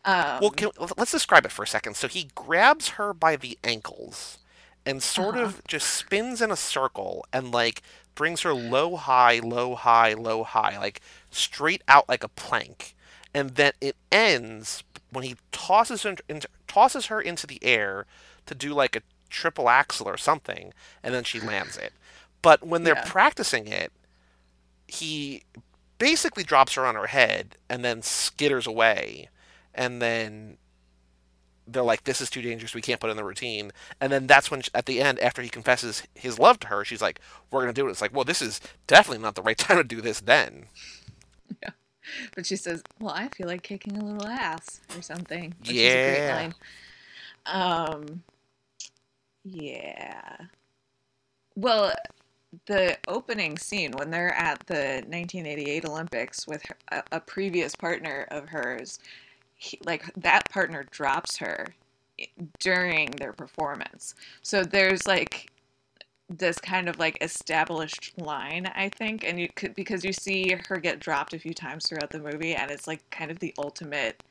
[SPEAKER 1] Um,
[SPEAKER 2] Well, can, let's describe it for a second. So he grabs her by the ankles and sort
[SPEAKER 1] Uh-huh.
[SPEAKER 2] of just spins in a circle and like brings her low, high, low, high, low, high, like straight out like a plank. And then it ends when he tosses her into, tosses her into the air to do like a triple axel or something, and then she lands it. But when they're
[SPEAKER 1] Yeah.
[SPEAKER 2] practicing it, he basically drops her on her head and then skitters away and then they're like this is too dangerous we can't put it in the routine and then that's when at the end after he confesses his love to her she's like we're going to do it it's like well this is definitely not the right time to do this then
[SPEAKER 1] but she says, "Well, I feel like kicking a little ass or something." Which is a great
[SPEAKER 2] Yeah.
[SPEAKER 1] line. Um, yeah. Well, the opening scene when they're at the 1988 Olympics with her, a, a previous partner of hers, he, like that partner drops her during their performance. So there's like this kind of like established line, I think, and you could because you see her get dropped a few times throughout the movie, and it's like kind of the ultimate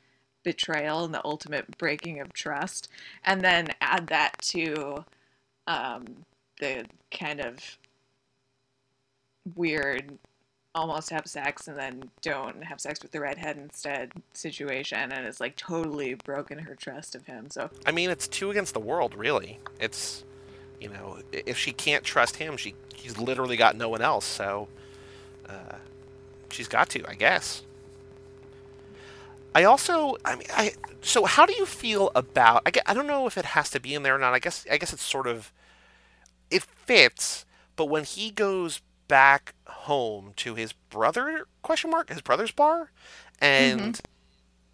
[SPEAKER 1] betrayal and the ultimate breaking of trust, and then add that to um, the kind of weird almost have sex and then don't have sex with the redhead instead situation and it's like totally broken her trust of him so
[SPEAKER 2] i mean it's two against the world really it's you know if she can't trust him she she's literally got no one else so uh, she's got to i guess I also, I mean, I so how do you feel about? I, I don't know if it has to be in there or not. I guess I guess it's sort of it fits, but when he goes back home to his brother question mark his brother's bar and mm-hmm.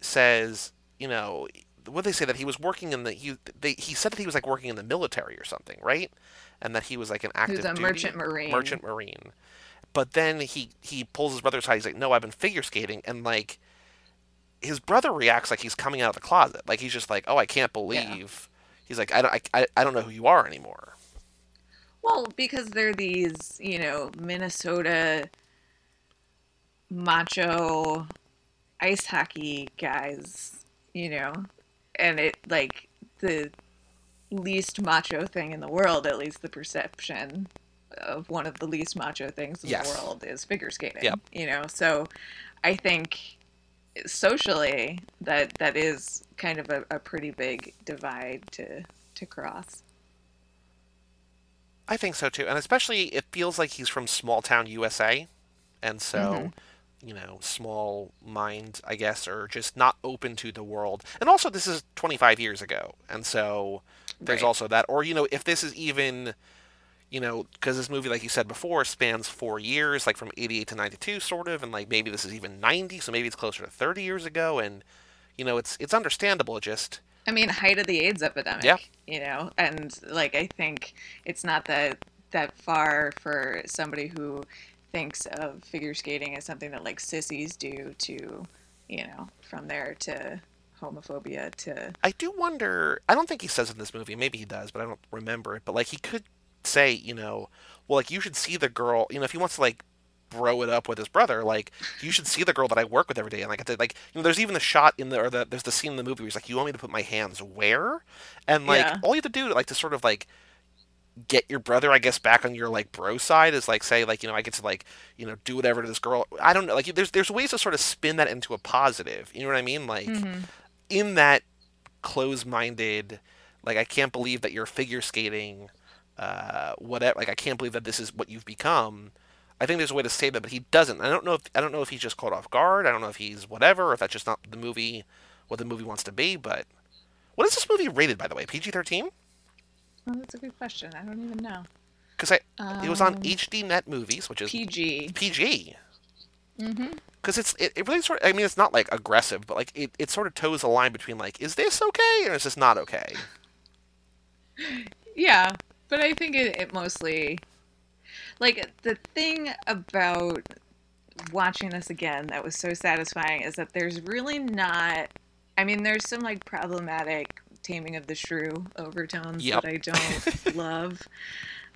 [SPEAKER 2] says, you know, what they say that he was working in the he they, he said that he was like working in the military or something, right? And that he was like an active
[SPEAKER 1] was a
[SPEAKER 2] duty-
[SPEAKER 1] merchant marine
[SPEAKER 2] merchant marine. But then he he pulls his brother aside. He's like, "No, I've been figure skating," and like his brother reacts like he's coming out of the closet. Like he's just like, "Oh, I can't believe." He's like, "I don't, I, I don't know who you are anymore."
[SPEAKER 1] Well, because they're these, you know, Minnesota macho ice hockey guys, you know, and it like the least macho thing in the world, at least the perception of one of the least macho things in
[SPEAKER 2] Yes.
[SPEAKER 1] the world is figure skating.
[SPEAKER 2] Yep.
[SPEAKER 1] You know, so I think socially that that is kind of a, a pretty big divide to to cross.
[SPEAKER 2] I think so too, and especially it feels like he's from small town USA, and so
[SPEAKER 1] Mhm.
[SPEAKER 2] you know, small mind, I guess, or just not open to the world. And also, this is 25 years ago, and so there's
[SPEAKER 1] Right.
[SPEAKER 2] also that. Or you know, if this is even, you know, because this movie, like you said before, spans four years, like from 88 to 92, sort of, and like maybe this is even 90, so maybe it's closer to 30 years ago, and you know, it's it's understandable. Just
[SPEAKER 1] I mean, height of the AIDS epidemic.
[SPEAKER 2] Yeah.
[SPEAKER 1] You know, and like I think it's not that that far for somebody who thinks of figure skating as something that like sissies do to, you know, from there to homophobia to
[SPEAKER 2] I do wonder. I don't think he says in this movie. Maybe he does, but I don't remember it. But like he could say, you know, well, like you should see the girl. You know, if he wants to like bro it up with his brother, like you should see the girl that I work with every day. And like, I did- like you know, there's even the shot in the or the there's the scene in the movie where he's like, you want me to put my hands where? And like
[SPEAKER 1] Yeah.
[SPEAKER 2] all you have to do, like to sort of like get your brother, I guess, back on your like bro side is like say like you know I get to like you know do whatever to this girl. I don't know. Like there's there's ways to sort of spin that into a positive. You know what I mean? Like in that close-minded like i can't believe that you're figure skating uh whatever like i can't believe that this is what you've become i think there's a way to say that but he doesn't i don't know if i don't know if he's just caught off guard i don't know if he's whatever or if that's just not the movie what the movie wants to be but what is this movie rated by the way pg-13
[SPEAKER 1] Oh, that's a good question. I don't even know.
[SPEAKER 2] because i it was on
[SPEAKER 1] Um,
[SPEAKER 2] hd net movies which is
[SPEAKER 1] PG.
[SPEAKER 2] pg
[SPEAKER 1] Mm-hmm.
[SPEAKER 2] because it's it, it really sort of, i mean it's not like aggressive but like it, it sort of toes the line between like is this okay or is this not okay
[SPEAKER 1] Yeah, but I think it, it mostly like the thing about watching this again that was so satisfying is that there's really not I mean there's some like problematic Taming of the Shrew overtones
[SPEAKER 2] Yep.
[SPEAKER 1] that I don't love.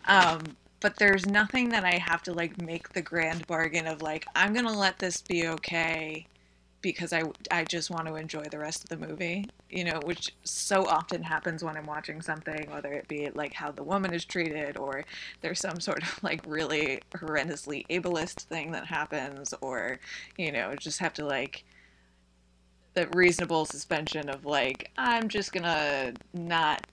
[SPEAKER 1] Um, but there's nothing that I have to like make the grand bargain of like I'm gonna let this be okay because I I just want to enjoy the rest of the movie. You know, which so often happens when I'm watching something, whether it be like how the woman is treated or there's some sort of like really horrendously ableist thing that happens, or you know, just have to like the reasonable suspension of like I'm just gonna not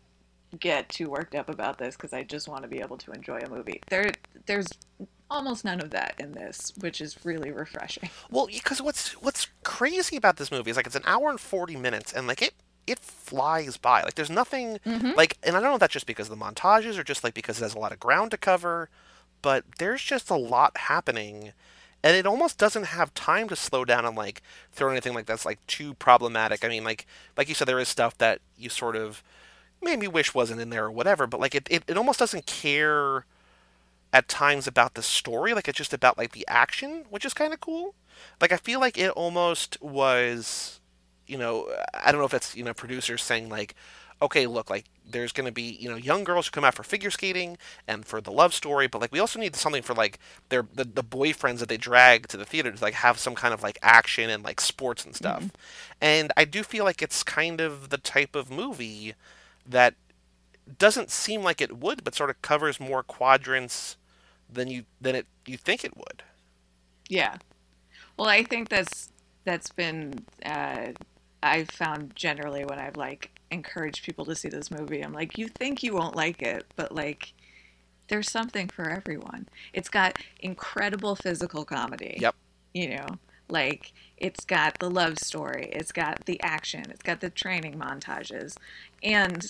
[SPEAKER 1] get too worked up about this because I just want to be able to enjoy a movie. There, there's almost none of that in this, which is really refreshing.
[SPEAKER 2] Well, because what's what's crazy about this movie is like it's an hour and forty minutes, and like it it flies by. Like there's nothing mm-hmm. like, and I don't know if that's just because of the montages or just like because it has a lot of ground to cover, but there's just a lot happening, and it almost doesn't have time to slow down and like throw anything like that's like too problematic. I mean, like like you said, there is stuff that you sort of maybe wish wasn't in there or whatever, but like it, it, it almost doesn't care at times about the story like it's just about like the action which is kind of cool. Like i feel like it almost was you know i don't know if it's you know producers saying like okay look like there's going to be you know young girls who come out for figure skating and for the love story but like we also need something for like their the, the boyfriends that they drag to the theater to like have some kind of like action and like sports and stuff. Mm-hmm. And i do feel like it's kind of the type of movie that doesn't seem like it would but sort of covers more quadrants than you than it you think it would.
[SPEAKER 1] Yeah. Well, I think that's that's been uh, I've found generally when I've like encouraged people to see this movie. I'm like, you think you won't like it, but like, there's something for everyone. It's got incredible physical comedy.
[SPEAKER 2] Yep.
[SPEAKER 1] You know, like it's got the love story, it's got the action, it's got the training montages, and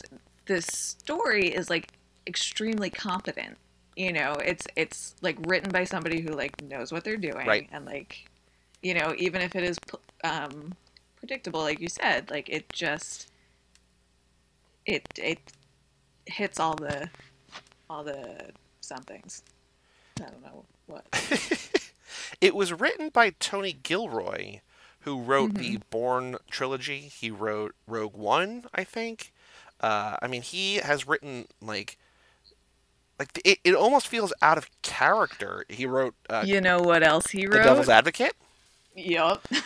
[SPEAKER 1] the story is like extremely competent. You know, it's it's like written by somebody who like knows what they're doing,
[SPEAKER 2] Right.
[SPEAKER 1] and like, you know, even if it is um, predictable, like you said, like it just it it hits all the all the somethings. I don't know what.
[SPEAKER 2] It was written by Tony Gilroy, who wrote the
[SPEAKER 1] Mm-hmm.
[SPEAKER 2] Bourne trilogy. He wrote Rogue One, I think. Uh, I mean, he has written like like it, it almost feels out of character. He wrote uh,
[SPEAKER 1] you know what else he wrote? The?
[SPEAKER 2] Devil's Advocate.
[SPEAKER 1] Yup.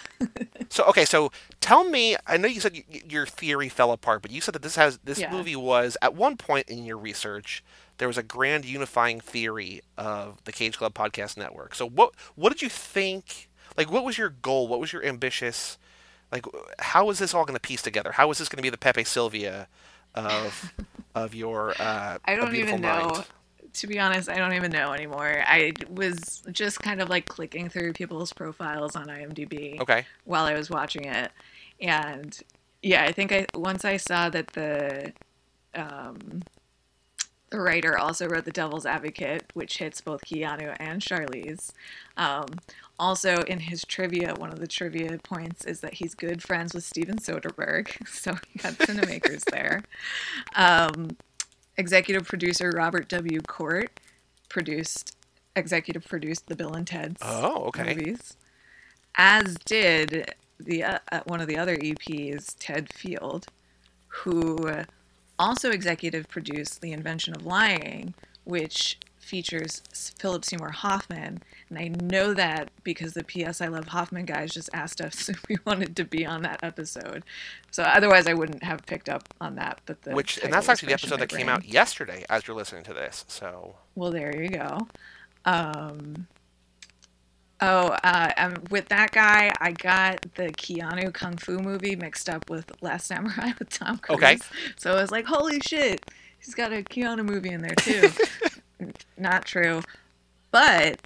[SPEAKER 2] So okay, so tell me. I know you said your theory fell apart, but you said that this has this
[SPEAKER 1] Yeah.
[SPEAKER 2] movie was at one point in your research there was a grand unifying theory of the Cage Club Podcast Network. So what what did you think? Like, what was your goal? What was your ambitious? Like, how is this all going to piece together? How is this going to be the Pepe Sylvia of of your uh,
[SPEAKER 1] I don't
[SPEAKER 2] Beautiful
[SPEAKER 1] even know. To be honest, I don't even know anymore. I was just kind of like clicking through people's profiles on IMDb
[SPEAKER 2] Okay.
[SPEAKER 1] while I was watching it, and yeah, I think I once I saw that the um, the writer also wrote The Devil's Advocate, which hits both Keanu and Charlize. Um, also, in his trivia, one of the trivia points is that he's good friends with Steven Soderbergh, so he got cinemakers there. Um, executive producer Robert W. Cort produced executive produced the Bill and Ted's
[SPEAKER 2] Oh, okay.
[SPEAKER 1] movies, as did the uh, uh, one of the other EPs, Ted Field, who also executive produced The Invention of Lying, which features Philip Seymour Hoffman. And I know that because the PS I Love Hoffman guys just asked us if we wanted to be on that episode. So otherwise, I wouldn't have picked up on that. But the
[SPEAKER 2] Which and that's actually the episode that came out yesterday as you're listening to this. So
[SPEAKER 1] Well, there you go. Um, oh, uh, um, with that guy, I got the Keanu Kung Fu movie mixed up with Last Samurai with Tom Cruise.
[SPEAKER 2] Okay.
[SPEAKER 1] So I was like, holy shit, he's got a Keanu movie in there too. Not true. But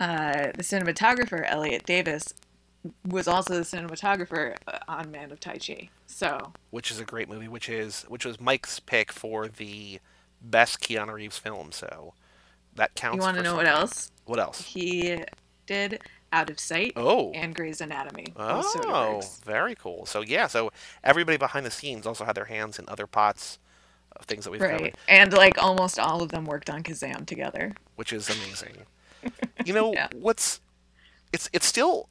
[SPEAKER 1] uh, the cinematographer, Elliot Davis, was also the cinematographer uh, on Man of Tai Chi. So,
[SPEAKER 2] which is a great movie, which is which was Mike's pick for the best Keanu Reeves film. So that counts.
[SPEAKER 1] you want to know what else?
[SPEAKER 2] What else?
[SPEAKER 1] He did Out of Sight
[SPEAKER 2] Oh.
[SPEAKER 1] and Grey's Anatomy.
[SPEAKER 2] Oh, very cool. So yeah, so everybody behind the scenes also had their hands in other pots of things that we've
[SPEAKER 1] Right.
[SPEAKER 2] covered,
[SPEAKER 1] And like almost all of them worked on Kazam together.
[SPEAKER 2] which is amazing. you know
[SPEAKER 1] Yeah.
[SPEAKER 2] what's it's it's still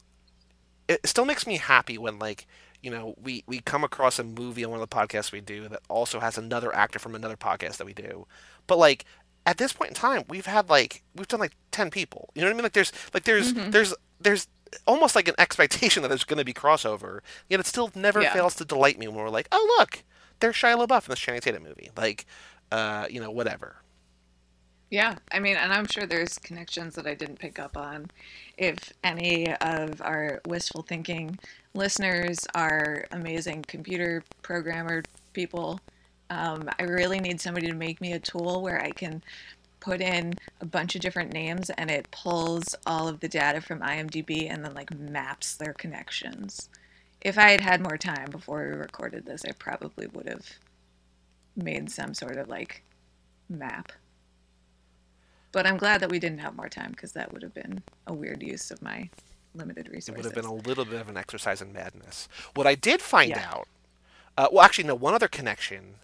[SPEAKER 2] it still makes me happy when like you know, we we come across a movie on one of the podcasts we do that also has another actor from another podcast that we do. But like at this point in time, we've had like we've done like ten people. You know what I mean? Like there's like there's
[SPEAKER 1] Mhm.
[SPEAKER 2] there's there's almost like an expectation that there's going to be crossover. Yet it still never
[SPEAKER 1] Yeah.
[SPEAKER 2] fails to delight me when we're like, oh look, there's Shia LaBeouf in this Channing Tatum movie. Like, uh, you know, whatever.
[SPEAKER 1] Yeah, I mean, and I'm sure there's connections that I didn't pick up on. If any of our wistful thinking listeners are amazing computer programmer people, um, I really need somebody to make me a tool where I can put in a bunch of different names and it pulls all of the data from IMDb and then like maps their connections. If I had had more time before we recorded this, I probably would have made some sort of like map. But I'm glad that we didn't have more time because that would have been a weird use of my limited resources.
[SPEAKER 2] It would have been a little bit of an exercise in madness. What I did find
[SPEAKER 1] Yeah.
[SPEAKER 2] out, uh, well, actually, no. One other connection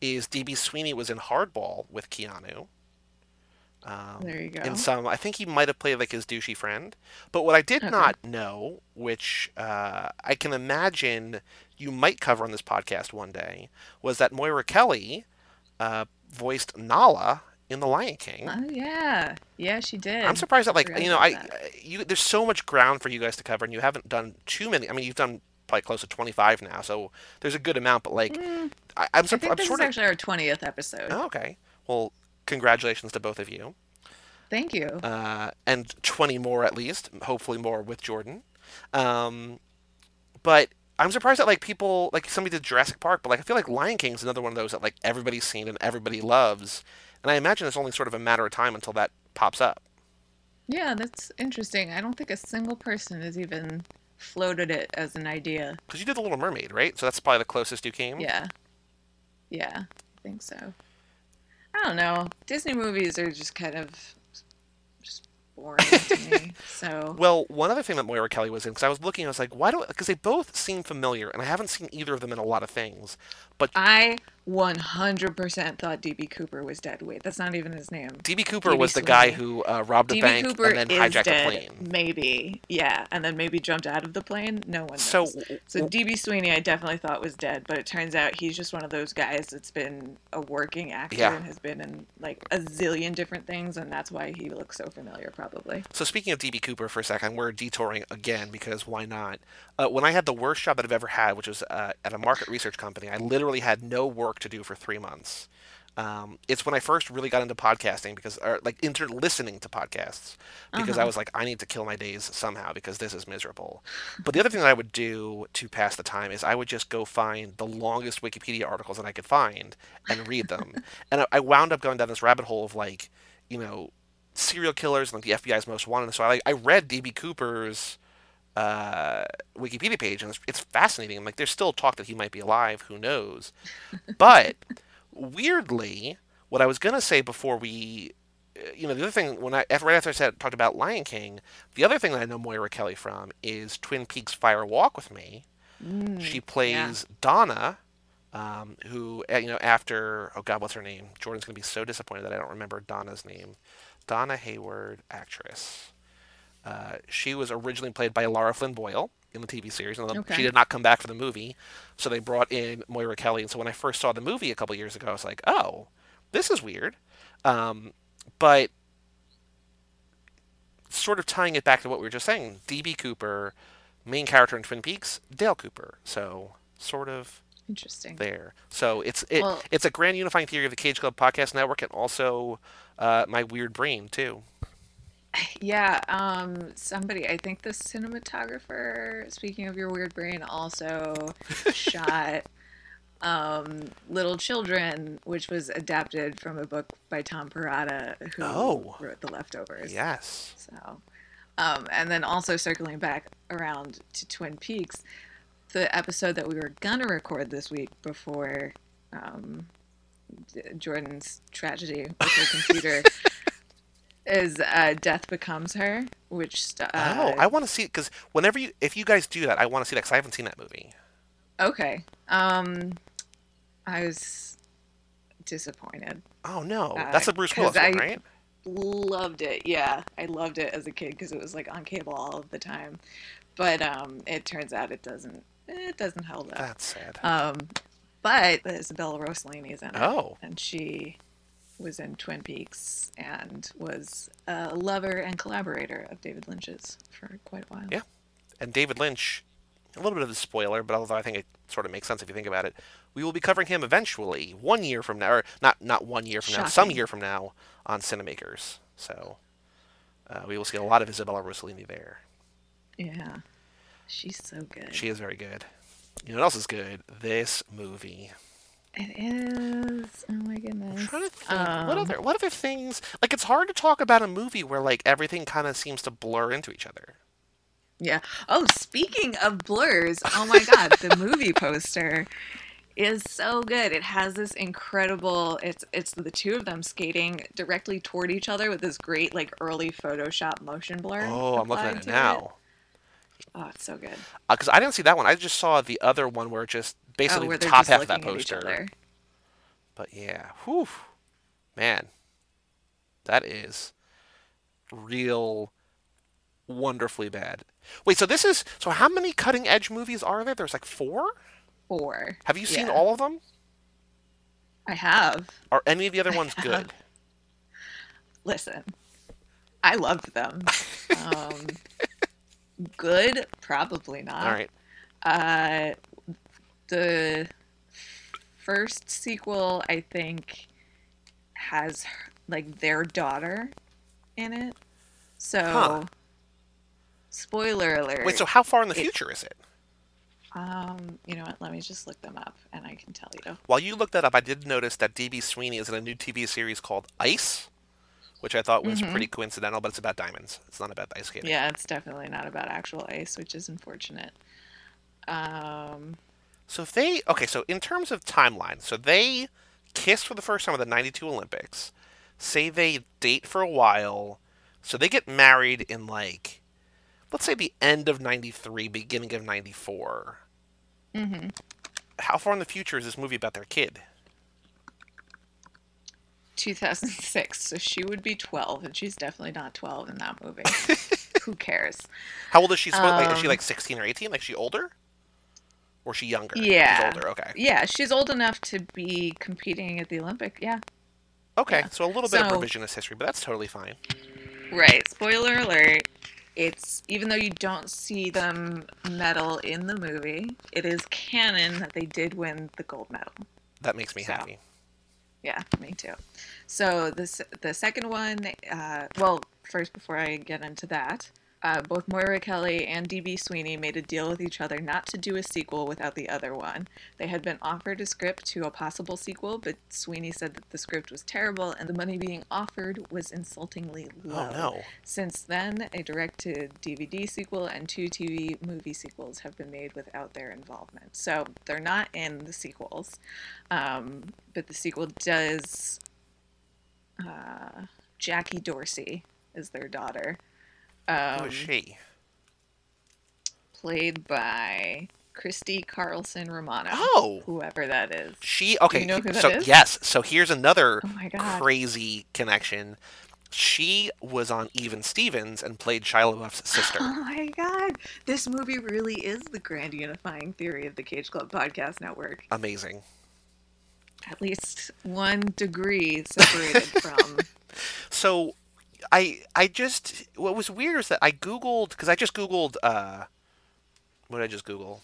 [SPEAKER 2] is DB Sweeney was in Hardball with Keanu. Um,
[SPEAKER 1] There you go.
[SPEAKER 2] In some, I think he might have played like his douchey friend. But what I did
[SPEAKER 1] Okay.
[SPEAKER 2] not know, which uh, I can imagine you might cover on this podcast one day, was that Moira Kelly uh, voiced Nala in The Lion King.
[SPEAKER 1] Oh yeah, yeah, she did.
[SPEAKER 2] I'm surprised that like you know
[SPEAKER 1] about
[SPEAKER 2] I you there's so much ground for you guys to cover and you haven't done too many. I mean you've done probably close to 25 now, so there's a good amount. But like
[SPEAKER 1] Mm,
[SPEAKER 2] I, I'm,
[SPEAKER 1] I
[SPEAKER 2] surp-
[SPEAKER 1] think
[SPEAKER 2] I'm
[SPEAKER 1] this
[SPEAKER 2] sort
[SPEAKER 1] is
[SPEAKER 2] of
[SPEAKER 1] actually our twentieth episode.
[SPEAKER 2] oh, okay. Well, congratulations to both of you,
[SPEAKER 1] Thank you.
[SPEAKER 2] uh, and 20 more at least. Hopefully more with Jordan. Um, but I'm surprised that like people like somebody did Jurassic Park, but like I feel like Lion King is another one of those that like everybody's seen and everybody loves, and I imagine it's only sort of a matter of time until that pops up.
[SPEAKER 1] yeah, that's interesting. I don't think a single person has even floated it as an idea.
[SPEAKER 2] Because you did The Little Mermaid, right? So that's probably the closest you came.
[SPEAKER 1] Yeah, yeah, I think so. I don't know. Disney movies are just kind of just boring to me. So
[SPEAKER 2] Well, one other thing that Moira Kelly was in, because I was looking, I was like, why do? Because they both seem familiar, and I haven't seen either of them in a lot of things. But
[SPEAKER 1] I 100% thought DB Cooper was dead. Wait, that's not even his name.
[SPEAKER 2] DB Cooper
[SPEAKER 1] D.B.
[SPEAKER 2] was the guy who uh, robbed a
[SPEAKER 1] DB
[SPEAKER 2] bank
[SPEAKER 1] Cooper
[SPEAKER 2] and then hijacked
[SPEAKER 1] dead.
[SPEAKER 2] a plane.
[SPEAKER 1] Maybe, yeah, and then maybe jumped out of the plane. No one knows.
[SPEAKER 2] So,
[SPEAKER 1] So DB Sweeney, I definitely thought was dead, but it turns out he's just one of those guys that's been a working actor
[SPEAKER 2] Yeah.
[SPEAKER 1] and has been in like a zillion different things, and that's why he looks so familiar, probably.
[SPEAKER 2] so speaking of DB Cooper for a second, we're detouring again because why not? Uh, when I had the worst job that I've ever had, which was uh, at a market research company, I literally had no work to do for three months. Um, it's when I first really got into podcasting because, or like into listening to podcasts, because I
[SPEAKER 1] Uh-huh.
[SPEAKER 2] was like, I need to kill my days somehow because this is miserable. But the other thing that I would do to pass the time is I would just go find the longest Wikipedia articles that I could find and read them. and I, I wound up going down this rabbit hole of like, you know, serial killers and like the FBI's most wanted. So I I read DB Cooper's uh, Wikipedia page, and it's, it's fascinating. I'm like, there's still talk that he might be alive. Who knows? But weirdly, what I was gonna say before we, uh, you know, the other thing when I right after I said talked about Lion King, the other thing that I know Moira Kelly from is Twin Peaks Fire Walk with Me.
[SPEAKER 1] Mm,
[SPEAKER 2] She plays Donna, um, who uh, you know after oh god, what's her name? Jordan's gonna be so disappointed that I don't remember Donna's name. Donna Hayward, actress. Uh, she was originally played by Lara Flynn Boyle in the TV series, and
[SPEAKER 1] Okay.
[SPEAKER 2] she did not come back for the movie. So they brought in Moira Kelly. And so when I first saw the movie a couple years ago, I was like, "Oh, this is weird." Um, but sort of tying it back to what we were just saying, DB Cooper, main character in Twin Peaks, Dale Cooper. So sort of
[SPEAKER 1] interesting.
[SPEAKER 2] there. So it's it,
[SPEAKER 1] Well-
[SPEAKER 2] it's a grand unifying theory of the Cage Club podcast network, and also uh, my weird brain too.
[SPEAKER 1] Yeah, um, somebody, I think the cinematographer, speaking of your weird brain, also shot um, Little Children, which was adapted from a book by Tom Perrotta, who
[SPEAKER 2] Oh.
[SPEAKER 1] wrote The Leftovers.
[SPEAKER 2] Yes.
[SPEAKER 1] So, um, and then also circling back around to Twin Peaks, the episode that we were gonna record this week before um, Jordan's tragedy with her computer is uh, Death Becomes Her, which st- uh,
[SPEAKER 2] oh, I want to see it because whenever you if you guys do that, I want to see that because I haven't seen that movie.
[SPEAKER 1] okay. Um, I was disappointed.
[SPEAKER 2] Oh no,
[SPEAKER 1] Uh,
[SPEAKER 2] that's a Bruce Willis one, right?
[SPEAKER 1] loved it. Yeah, I loved it as a kid because it was like on cable all of the time. But um, it turns out it doesn't it doesn't hold up.
[SPEAKER 2] That's sad.
[SPEAKER 1] Um, but Isabella is in it.
[SPEAKER 2] Oh.
[SPEAKER 1] And she was in Twin Peaks and was a lover and collaborator of David Lynch's for quite a while.
[SPEAKER 2] Yeah. and David Lynch, a little bit of a spoiler, but although I think it sort of makes sense if you think about it, we will be covering him eventually, one year from now, or not not one year from now, some year from now on Cinemakers. So uh, we will see a lot of Isabella Rossellini there.
[SPEAKER 1] Yeah. She's so good.
[SPEAKER 2] She is very good. You know what else is good? This movie.
[SPEAKER 1] It is. Oh my goodness.
[SPEAKER 2] I'm trying to think. what
[SPEAKER 1] Um,
[SPEAKER 2] other what other things? Like it's hard to talk about a movie where like everything kind of seems to blur into each other.
[SPEAKER 1] Yeah. Oh, speaking of blurs, oh my god, the movie poster is so good. It has this incredible it's it's the two of them skating directly toward each other with this great like early Photoshop motion blur.
[SPEAKER 2] Oh, I'm looking at it now.
[SPEAKER 1] Oh, it's so good.
[SPEAKER 2] Because I didn't see that one. I just saw the other one where it just basically
[SPEAKER 1] oh,
[SPEAKER 2] the top half of that
[SPEAKER 1] looking at each
[SPEAKER 2] poster. But yeah, whew, man, that is real wonderfully bad. Wait, so this is so how many cutting edge movies are there? There's like four.
[SPEAKER 1] Four.
[SPEAKER 2] Have you seen
[SPEAKER 1] Yeah.
[SPEAKER 2] all of them?
[SPEAKER 1] I have.
[SPEAKER 2] Are any of the other ones good?
[SPEAKER 1] Listen, I loved them. um, good, probably not.
[SPEAKER 2] all right.
[SPEAKER 1] Uh, the first sequel, I think, has like their daughter in it. So,
[SPEAKER 2] Huh.
[SPEAKER 1] spoiler alert.
[SPEAKER 2] Wait, so how far in the
[SPEAKER 1] it-
[SPEAKER 2] future is it?
[SPEAKER 1] um, you know what? Let me just look them up, and I can tell you.
[SPEAKER 2] While you look that up, I did notice that DB Sweeney is in a new TV series called Ice, which I thought was
[SPEAKER 1] Mhm.
[SPEAKER 2] pretty coincidental, but it's about diamonds. It's not about ice skating.
[SPEAKER 1] Yeah, it's definitely not about actual ice, which is unfortunate. Um,
[SPEAKER 2] So if they okay, so in terms of timeline, so they kiss for the first time at the '92 Olympics. Say they date for a while, so they get married in like, let's say the end of '93, beginning of '94.
[SPEAKER 1] Mm-hmm.
[SPEAKER 2] How far in the future is this movie about their kid?
[SPEAKER 1] 2006, so she would be 12, and she's definitely not 12 in that movie. Who cares?
[SPEAKER 2] How old is she? supposed like, is she
[SPEAKER 1] Um,
[SPEAKER 2] like 16 or 18? Like she older? Or she younger?
[SPEAKER 1] Yeah.
[SPEAKER 2] She's older. Okay.
[SPEAKER 1] Yeah, she's old enough to be competing at the Olympic. Yeah.
[SPEAKER 2] Okay.
[SPEAKER 1] Yeah.
[SPEAKER 2] So a little bit of revisionist history, but that's totally fine.
[SPEAKER 1] Right. Spoiler alert. It's even though you don't see them medal in the movie, it is canon that they did win the gold medal.
[SPEAKER 2] That makes me
[SPEAKER 1] So.
[SPEAKER 2] happy.
[SPEAKER 1] Yeah, me too. So this the second one. Uh, well, first before I get into that, uh, both Moira Kelly and DB Sweeney made a deal with each other not to do a sequel without the other one. They had been offered a script to a possible sequel, but Sweeney said that the script was terrible and the money being offered was insultingly low.
[SPEAKER 2] Oh no.
[SPEAKER 1] Since then, a direct to DVD sequel and two TV movie sequels have been made without their involvement. So they're not in the sequels. Um, but the sequel does. Uh, Jackie Dorsey is their daughter.
[SPEAKER 2] Who
[SPEAKER 1] Um,
[SPEAKER 2] is she?
[SPEAKER 1] played by Christy Carlson Romano.
[SPEAKER 2] Oh.
[SPEAKER 1] Whoever that is.
[SPEAKER 2] She okay.
[SPEAKER 1] know who that
[SPEAKER 2] so
[SPEAKER 1] is?
[SPEAKER 2] yes. So here's another
[SPEAKER 1] Oh
[SPEAKER 2] crazy connection. She was on Even Stevens and played Shia LaBeouf's sister.
[SPEAKER 1] Oh my god. This movie really is the grand unifying theory of the Cage Club Podcast Network.
[SPEAKER 2] Amazing.
[SPEAKER 1] At least one degree separated from.
[SPEAKER 2] So I I just what was weird is that I googled because I just googled uh what did I just Google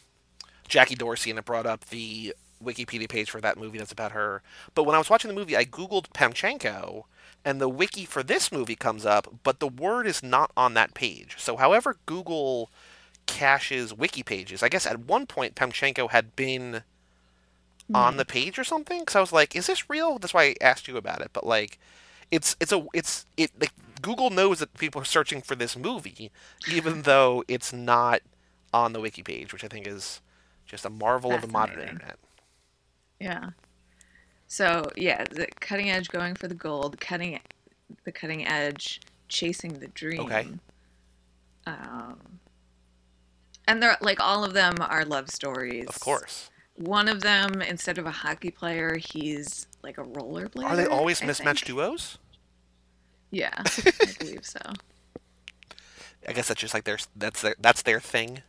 [SPEAKER 2] Jackie Dorsey and it brought up the Wikipedia page for that movie that's about her. But when I was watching the movie, I googled Pamchenko and the wiki for this movie comes up, but the word is not on that page. So however Google caches wiki pages, I guess at one point Pamchenko had been on the page or something because I was like, "Is this real?" That's why I asked you about it. But like, it's it's a it's it like Google knows that people are searching for this movie, even though it's not on the wiki page, which I think is just a marvel of the modern internet.
[SPEAKER 1] Yeah. So yeah, the cutting edge going for the gold, cutting the cutting edge chasing the dream.
[SPEAKER 2] Okay.
[SPEAKER 1] Um, and they're like all of them are love stories.
[SPEAKER 2] Of course.
[SPEAKER 1] One of them, instead of a hockey player, he's like a rollerblader.
[SPEAKER 2] Are they always mismatched duos?
[SPEAKER 1] Yeah, I believe so.
[SPEAKER 2] I guess that's just like their that's their that's their thing.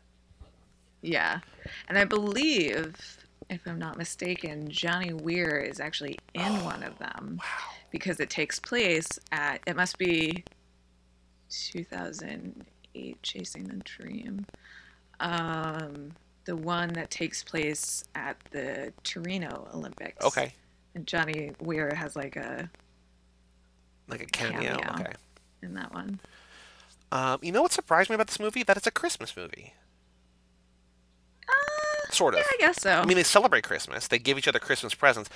[SPEAKER 1] Yeah. And I believe, if I'm not mistaken, Johnny Weir is actually in one of them
[SPEAKER 2] Wow.
[SPEAKER 1] because it takes place at, it must be 2008 Chasing the Dream. Um, the one that takes place at the Torino Olympics.
[SPEAKER 2] Okay.
[SPEAKER 1] And Johnny Weir has like a
[SPEAKER 2] Like a cameo.
[SPEAKER 1] Cameo.
[SPEAKER 2] Okay.
[SPEAKER 1] in that one.
[SPEAKER 2] Um, you know what surprised me about this movie? That it's a Christmas movie. Sort of.
[SPEAKER 1] Yeah, I guess so.
[SPEAKER 2] I mean, they celebrate Christmas. They give each other Christmas presents.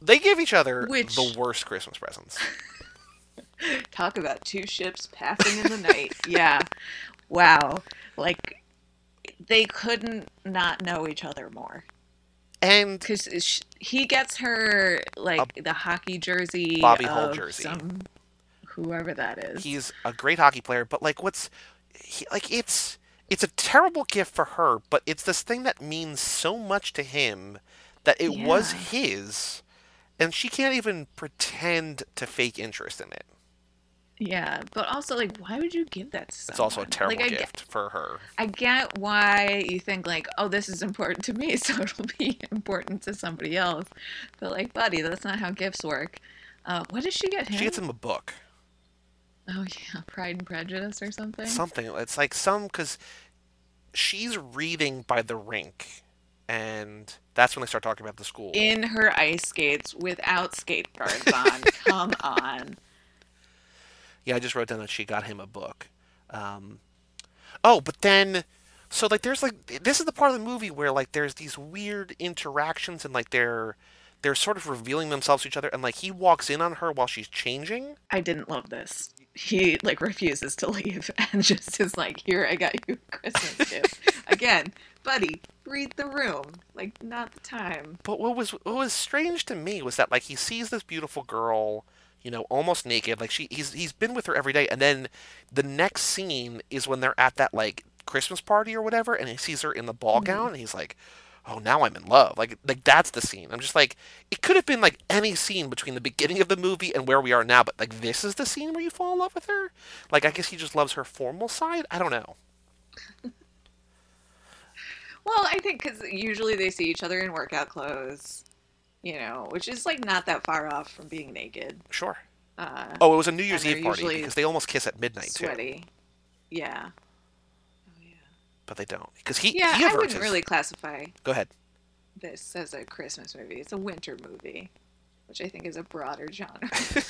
[SPEAKER 2] They give each other
[SPEAKER 1] Which-
[SPEAKER 2] the worst Christmas presents.
[SPEAKER 1] Talk about two ships passing in the night. yeah. Wow. Like they couldn't not know each other more.
[SPEAKER 2] And
[SPEAKER 1] Because he gets her like the hockey jersey,
[SPEAKER 2] Bobby Hull jersey.
[SPEAKER 1] some whoever that is.
[SPEAKER 2] he's a great hockey player, but like, what's he, like? It's it's a terrible gift for her, but it's this thing that means so much to him that it was his, and she can't even pretend to fake interest in it.
[SPEAKER 1] Yeah, but also like, why would you give that to someone?
[SPEAKER 2] It's also a terrible
[SPEAKER 1] like, I get,
[SPEAKER 2] gift for her.
[SPEAKER 1] I get why you think like, oh, this is important to me, so it'll be important to somebody else. But like, buddy, that's not how gifts work. Uh, what does she get him?
[SPEAKER 2] She gets him a book.
[SPEAKER 1] Oh yeah, Pride and Prejudice or something.
[SPEAKER 2] something. It's like some because she's reading by the rink, and that's when they start talking about the school.
[SPEAKER 1] In her ice skates without skate guards on. Come on.
[SPEAKER 2] Yeah, I just wrote down that she got him a book. Um, oh, but then, so like, there's like this is the part of the movie where like there's these weird interactions and like they're they're sort of revealing themselves to each other, and like he walks in on her while she's changing.
[SPEAKER 1] I didn't love this. He like refuses to leave and just is like, "Here, I got you a Christmas gift." Again, buddy, read the room. Like, not the time.
[SPEAKER 2] But what was what was strange to me was that like he sees this beautiful girl, you know, almost naked. Like she he's he's been with her every day, and then the next scene is when they're at that like Christmas party or whatever, and he sees her in the ball mm-hmm. gown, and he's like, "Oh, now I'm in love." Like like that's the scene. I'm just like, it could have been like any scene between the beginning of the movie and where we are now, but like this is the scene where you fall in love with her. Like I guess he just loves her formal side. I don't know.
[SPEAKER 1] Well, I think because usually they see each other in workout clothes, you know, which is like not that far off from being naked.
[SPEAKER 2] Sure.
[SPEAKER 1] Uh,
[SPEAKER 2] Oh, it was a New Year's Eve party because they almost kiss at midnight too,
[SPEAKER 1] sweaty. Yeah. Oh, yeah.
[SPEAKER 2] but they don't because he
[SPEAKER 1] Yeah,
[SPEAKER 2] he
[SPEAKER 1] I wouldn't
[SPEAKER 2] his-
[SPEAKER 1] really classify
[SPEAKER 2] Go ahead.
[SPEAKER 1] this as a Christmas movie. It's a winter movie, which I think is a broader genre.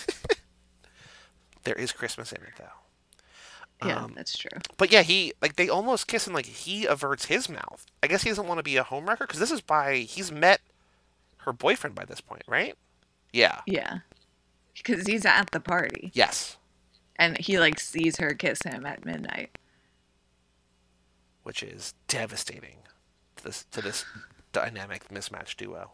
[SPEAKER 2] There is Christmas in it though.
[SPEAKER 1] yeah,
[SPEAKER 2] Um,
[SPEAKER 1] that's true.
[SPEAKER 2] But yeah, he like they almost kiss and like he averts his mouth. I guess he doesn't want to be a homewrecker because this is by he's met her boyfriend by this point, right? Yeah.
[SPEAKER 1] Yeah. Because he's at the party
[SPEAKER 2] Yes.
[SPEAKER 1] and he like sees her kiss him at midnight.
[SPEAKER 2] Which is devastating to this to this dynamic mismatch duo.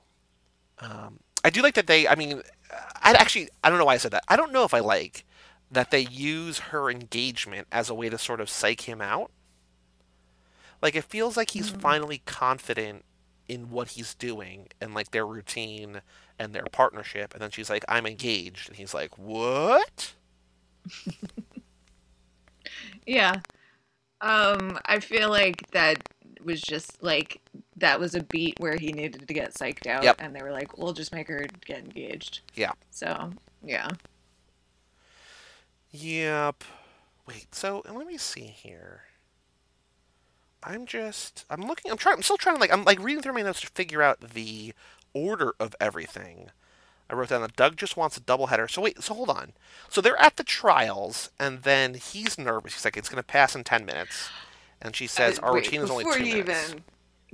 [SPEAKER 2] Um, I do like that they. I mean, I actually I don't know why I said that. I don't know if I like that they use her engagement as a way to sort of psych him out. Like it feels like he's finally confident in what he's doing and like their routine and their partnership and then she's like I'm engaged and he's like what?
[SPEAKER 1] Yeah. Um, I feel like that was just like that was a beat where he needed to get psyched out
[SPEAKER 2] Yep.
[SPEAKER 1] and they were like, We'll just make her get engaged.
[SPEAKER 2] Yeah.
[SPEAKER 1] So yeah.
[SPEAKER 2] Yep. Wait, so let me see here. I'm just I'm looking I'm trying I'm still trying to like I'm like reading through my notes to figure out the order of everything. I wrote down that Doug just wants a doubleheader. So wait, so hold on. So they're at the trials and then he's nervous. He's like, It's gonna pass in ten minutes. And she says
[SPEAKER 1] Uh,
[SPEAKER 2] our
[SPEAKER 1] wait,
[SPEAKER 2] routine is only two.
[SPEAKER 1] before you
[SPEAKER 2] minutes.
[SPEAKER 1] even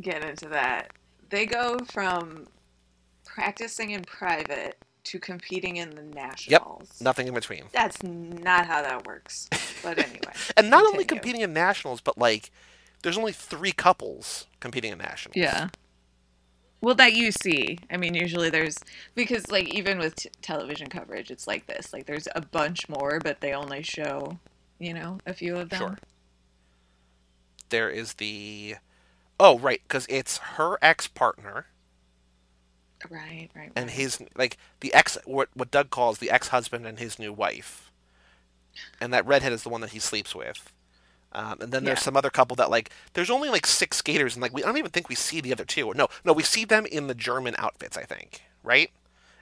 [SPEAKER 1] get into that, they go from practicing in private to competing in the nationals.
[SPEAKER 2] Yep, Nothing in between.
[SPEAKER 1] That's not how that works. But anyway.
[SPEAKER 2] And not only competing in nationals, but like there's only three couples competing in nationals.
[SPEAKER 1] Yeah. Well, that you see. I mean, usually there's because like even with t- television coverage, it's like this. Like there's a bunch more, but they only show, you know, a few of them.
[SPEAKER 2] Sure. There is the oh right because it's her ex partner
[SPEAKER 1] Right, right. right.
[SPEAKER 2] and his like the ex what what Doug calls the ex husband and his new wife, and that redhead is the one that he sleeps with. Um, and then there's some other couple that like there's only like six skaters and like we I don't even think we see the other two. No, no, we see them in the German outfits, I think, right?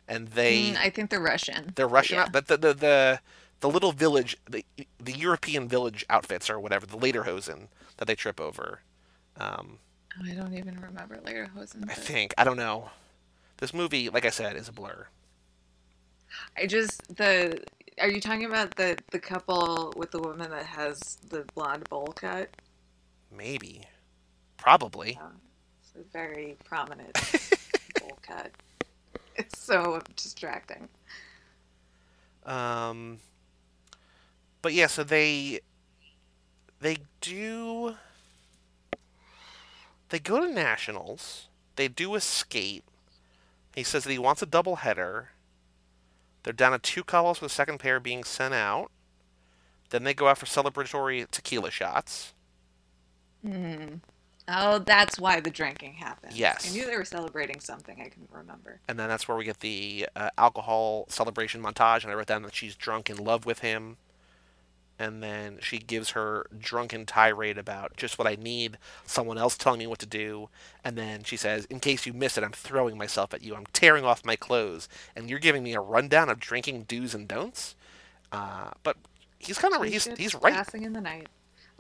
[SPEAKER 2] And they
[SPEAKER 1] Mm, I think they're Russian.
[SPEAKER 2] they're Russian
[SPEAKER 1] Yeah.
[SPEAKER 2] out, but the, the the the little village, the the European village outfits or whatever, the Lederhosen that they trip over. Um,
[SPEAKER 1] Oh, I don't even remember Lederhosen.
[SPEAKER 2] I think I don't know. This movie, like I said, is a blur.
[SPEAKER 1] I just the. Are you talking about the the couple with the woman that has the blonde bowl cut?
[SPEAKER 2] Maybe, probably. Yeah.
[SPEAKER 1] It's a very prominent bowl cut. It's so distracting.
[SPEAKER 2] Um, but yeah, so they they do they go to nationals. They do a skate. He says that he wants a double header. They're down to two couples with the second pair being sent out. Then they go out for celebratory tequila shots.
[SPEAKER 1] Oh, that's why the drinking happened.
[SPEAKER 2] Yes.
[SPEAKER 1] I knew they were celebrating something. I couldn't remember.
[SPEAKER 2] And then that's where we get the uh, alcohol celebration montage. And I wrote down that she's drunk in love with him. And then she gives her drunken tirade about just what I need, someone else telling me what to do. And then she says, In case you miss it, I'm throwing myself at you. I'm tearing off my clothes. And you're giving me a rundown of drinking do's and don'ts? Uh, but he's kind of, he's, he's right.
[SPEAKER 1] Passing in the night.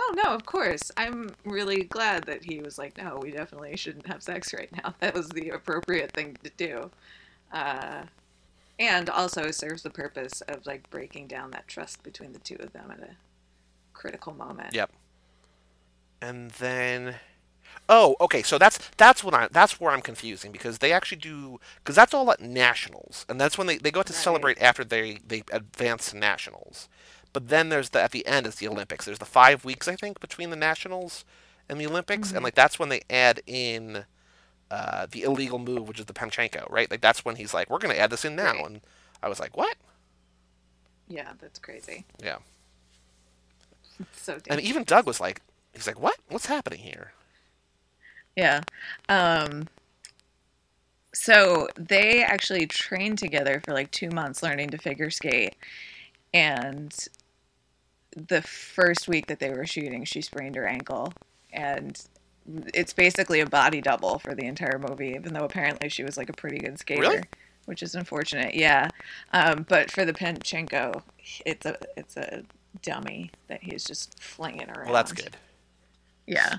[SPEAKER 1] Oh no, of course. I'm really glad that he was like, no, we definitely shouldn't have sex right now. That was the appropriate thing to do. Uh, and also serves the purpose of like breaking down that trust between the two of them at a critical moment.
[SPEAKER 2] Yep. And then, oh, okay. So that's that's what I that's where I'm confusing because they actually do because that's all at nationals, and that's when they, they go out to
[SPEAKER 1] Right.
[SPEAKER 2] celebrate after they they advance nationals. But then there's the at the end is the Olympics. There's the five weeks I think between the nationals and the Olympics, and mm-hmm. like that's when they add in. Uh, the illegal move, which is the Pamchenko, right? Like that's when he's like, "We're going to add this in now,"
[SPEAKER 1] Right.
[SPEAKER 2] and I was like, "What?"
[SPEAKER 1] Yeah, that's crazy.
[SPEAKER 2] Yeah.
[SPEAKER 1] It's so
[SPEAKER 2] And even Doug was like, "He's like, what? What's happening here?"
[SPEAKER 1] Yeah. Um, so they actually trained together for like two months learning to figure skate. And the first week that they were shooting, she sprained her ankle. And it's basically a body double for the entire movie, even though apparently she was like a pretty good skater.
[SPEAKER 2] Really?
[SPEAKER 1] Which is unfortunate, yeah. Um, but for the Pamchenko, it's a it's a dummy that he's just flinging around.
[SPEAKER 2] Well, that's good.
[SPEAKER 1] Yeah.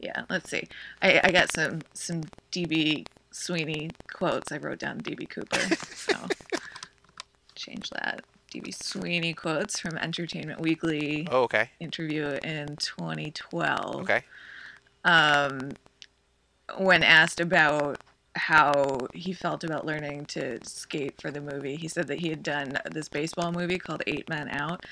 [SPEAKER 1] Yeah, let's see. I, I got some some DB Sweeney quotes. I wrote down DB Cooper. So change that. DB Sweeney quotes from Entertainment Weekly
[SPEAKER 2] Oh, okay.
[SPEAKER 1] interview in 2012
[SPEAKER 2] Okay.
[SPEAKER 1] um, when asked about how he felt about learning to skate for the movie, he said that he had done this baseball movie called Eight Men Out.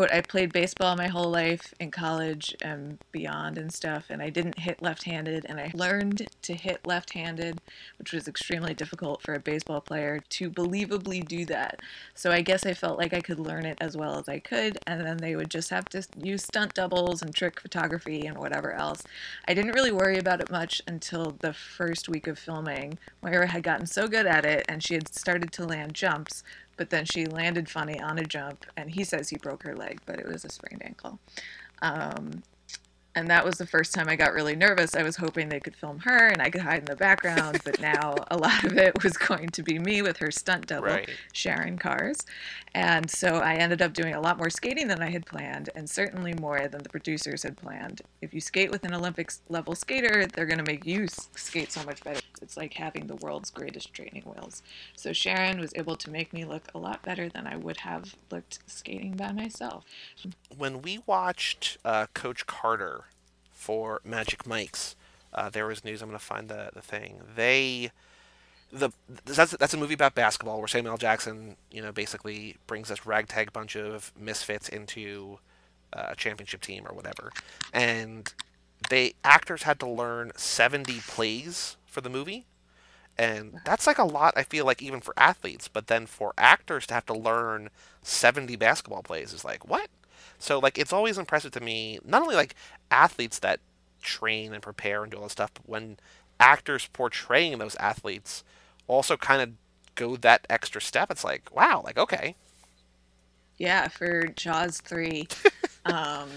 [SPEAKER 1] Quote, I played baseball my whole life in college and beyond and stuff, and I didn't hit left handed, and I learned to hit left handed, which was extremely difficult for a baseball player to believably do that. So I guess I felt like I could learn it as well as I could, and then they would just have to use stunt doubles and trick photography and whatever else. I didn't really worry about it much until the first week of filming. Moira had gotten so good at it, and she had started to land jumps, but then she landed funny on a jump, and he says he broke her leg, but it was a sprained ankle. Um, and that was the first time I got really nervous. I was hoping they could film her and I could hide in the background, but now a lot of it was going to be me with her stunt double,
[SPEAKER 2] Right.
[SPEAKER 1] Sharon Carz. And so I ended up doing a lot more skating than I had planned, and certainly more than the producers had planned. If you skate with an Olympics level skater, they're going to make you skate so much better. It's like having the world's greatest training wheels. So Sharon was able to make me look a lot better than I would have looked skating by myself.
[SPEAKER 2] when we watched uh, Coach Carter for Magic Mike's, uh, there was news. I'm going to find the, the thing. They the that's that's a movie about basketball where Samuel L. Jackson, you know, basically brings this ragtag bunch of misfits into uh, a championship team or whatever, and they actors had to learn 70 plays for the movie. And that's like a lot, I feel like, even for athletes. But then for actors to have to learn 70 basketball plays is like, what? So, like, it's always impressive to me, not only like athletes that train and prepare and do all this stuff, but when actors portraying those athletes also kind of go that extra step, it's like, wow, like, okay.
[SPEAKER 1] Yeah, for Jaws 3, um,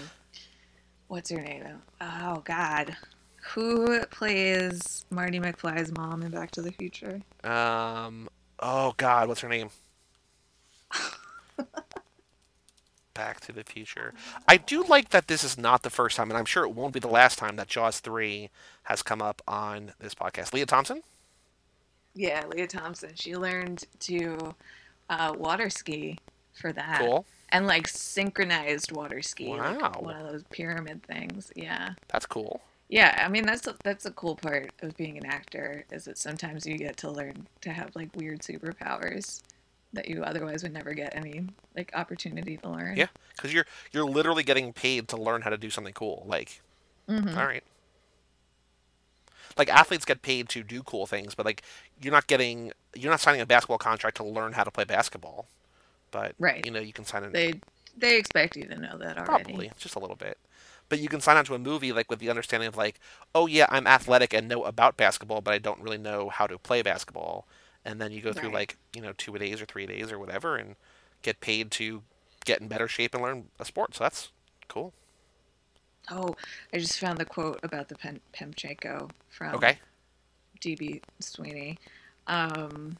[SPEAKER 1] what's her name? Oh God, who plays Marty McFly's mom in Back to the Future?
[SPEAKER 2] Um. Oh God, what's her name? Back to the Future. I do like that this is not the first time, and I'm sure it won't be the last time that Jaws three has come up on this podcast. Lea Thompson.
[SPEAKER 1] Yeah, Lea Thompson. She learned to uh, water ski for that.
[SPEAKER 2] Cool.
[SPEAKER 1] And like synchronized water ski,
[SPEAKER 2] Wow.
[SPEAKER 1] like one of those pyramid things. Yeah.
[SPEAKER 2] That's cool.
[SPEAKER 1] Yeah, I mean that's a, that's a cool part of being an actor is that sometimes you get to learn to have like weird superpowers that you otherwise would never get any like opportunity to learn.
[SPEAKER 2] Yeah, because you're you're literally getting paid to learn how to do something cool. Like,
[SPEAKER 1] Mhm.
[SPEAKER 2] all right. Like athletes get paid to do cool things, but like you're not getting you're not signing a basketball contract to learn how to play basketball. But
[SPEAKER 1] Right.
[SPEAKER 2] you know you can sign an
[SPEAKER 1] They they expect you to know that already.
[SPEAKER 2] Probably, just a little bit. But you can sign on to a movie like with the understanding of like, oh yeah, I'm athletic and know about basketball, but I don't really know how to play basketball. And then you go through
[SPEAKER 1] Right.
[SPEAKER 2] like, you know, two a days or three days or whatever and get paid to get in better shape and learn a sport. So that's cool.
[SPEAKER 1] Oh, I just found the quote about the Pem- Pemchenko from
[SPEAKER 2] Okay.
[SPEAKER 1] DB Sweeney. Um,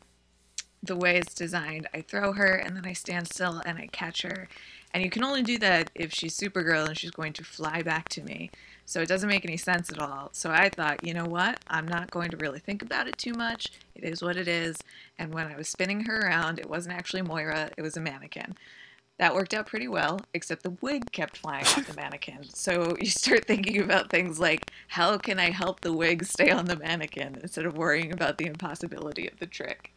[SPEAKER 1] the way it's designed, I throw her and then I stand still and I catch her. And you can only do that if she's Supergirl and she's going to fly back to me. So it doesn't make any sense at all. So I thought, you know what? I'm not going to really think about it too much. It is what it is. And when I was spinning her around, it wasn't actually Moira, it was a mannequin. That worked out pretty well, except the wig kept flying off the mannequin. So you start thinking about things like, how can I help the wig stay on the mannequin instead of worrying about the impossibility of the trick?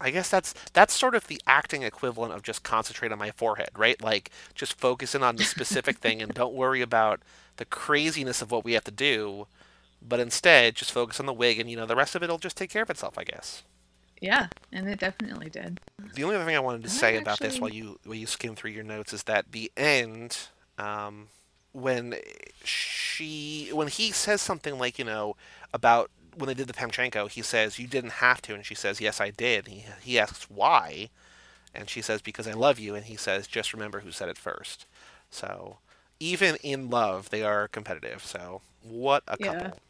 [SPEAKER 2] I guess that's that's sort of the acting equivalent of just concentrate on my forehead, right? Like just focus in on the specific thing and don't worry about the craziness of what we have to do, but instead just focus on the wig and you know the rest of it'll just take care of itself, I guess.
[SPEAKER 1] Yeah, and it definitely did.
[SPEAKER 2] The only other thing I wanted to
[SPEAKER 1] And
[SPEAKER 2] say
[SPEAKER 1] I
[SPEAKER 2] about this while you while you skim through your notes is that the end, um, when she when he says something like you know about when they did the Pamchenko, he says you didn't have to, and she says yes I did. He he asks why, and she says because I love you, and he says just remember who said it first. So even in love, they are competitive. So what a
[SPEAKER 1] Yeah.
[SPEAKER 2] couple.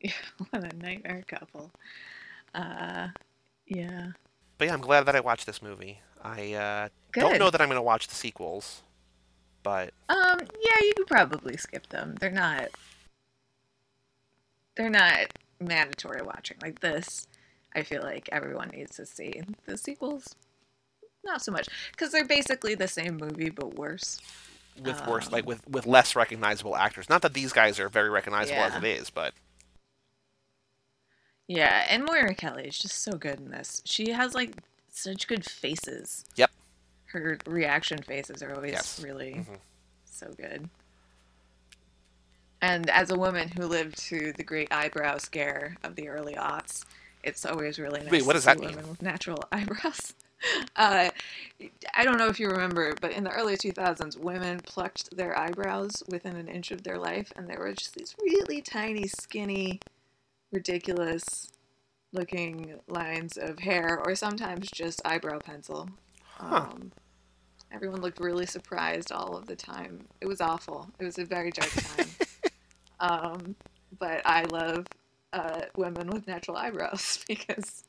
[SPEAKER 1] Yeah, what a nightmare couple. Uh, yeah.
[SPEAKER 2] But yeah, I'm glad that I watched this movie. I uh, don't know that I'm going to watch the sequels, but
[SPEAKER 1] Um, yeah, you could probably skip them. They're not. They're not mandatory watching. Like this, I feel like everyone needs to see. The sequels, not so much, because they're basically the same movie but worse.
[SPEAKER 2] With worse, like
[SPEAKER 1] Um,
[SPEAKER 2] with with less recognizable actors. Not that these guys are very recognizable as
[SPEAKER 1] Yeah.
[SPEAKER 2] it is, but
[SPEAKER 1] Yeah, and Moira Kelly is just so good in this. She has like such good faces.
[SPEAKER 2] Yep.
[SPEAKER 1] Her reaction faces are always
[SPEAKER 2] Yes.
[SPEAKER 1] really
[SPEAKER 2] Mhm.
[SPEAKER 1] so good. And as a woman who lived through the great eyebrow scare of the early aughts, it's always really nice
[SPEAKER 2] Wait, what
[SPEAKER 1] to
[SPEAKER 2] does that
[SPEAKER 1] see
[SPEAKER 2] mean?
[SPEAKER 1] women with natural eyebrows. Uh, I don't know if you remember, but in the early 2000s, women plucked their eyebrows within an inch of their life, and they were just these really tiny, skinny, ridiculous looking lines of hair, or sometimes just eyebrow pencil.
[SPEAKER 2] Huh.
[SPEAKER 1] Um, everyone looked really surprised all of the time. It was awful. It was a very dark time. um, but I love uh, women with natural eyebrows because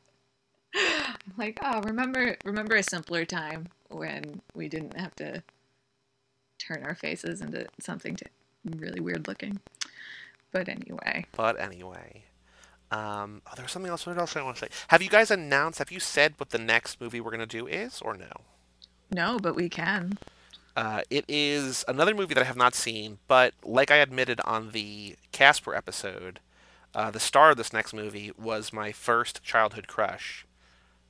[SPEAKER 1] I'm like, oh, remember, remember a simpler time when we didn't have to turn our faces into something to really weird looking. But anyway,
[SPEAKER 2] but anyway. Um, oh, there was something else. What else I want to say? Have you guys announced? Have you said what the next movie we're gonna do is, or no?
[SPEAKER 1] no, but we can.
[SPEAKER 2] Uh, it is another movie that I have not seen, but like I admitted on the Casper episode, uh, the star of this next movie was my first childhood crush.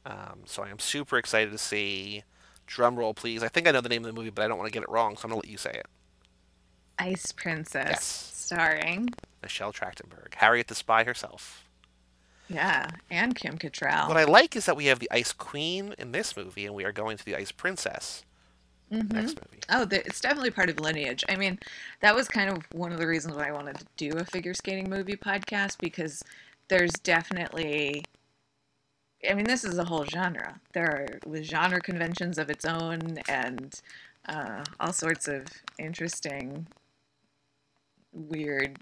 [SPEAKER 2] Um, so I am super excited to see. Drum roll, please. I think I know the name of the movie, but I don't want to get it wrong, so I'm gonna let you say it.
[SPEAKER 1] Ice Princess,
[SPEAKER 2] Yes.
[SPEAKER 1] starring
[SPEAKER 2] Michelle Trachtenberg, Harriet the Spy herself.
[SPEAKER 1] yeah, and Kim Cattrall.
[SPEAKER 2] What I like is that we have the Ice Queen in this movie, and we are going to the Ice Princess
[SPEAKER 1] Mhm.
[SPEAKER 2] next movie.
[SPEAKER 1] Oh, it's definitely part of lineage. I mean, that was kind of one of the reasons why I wanted to do a figure skating movie podcast because there's definitely. I mean, this is a whole genre. There are with genre conventions of its own, and uh, all sorts of interesting, weird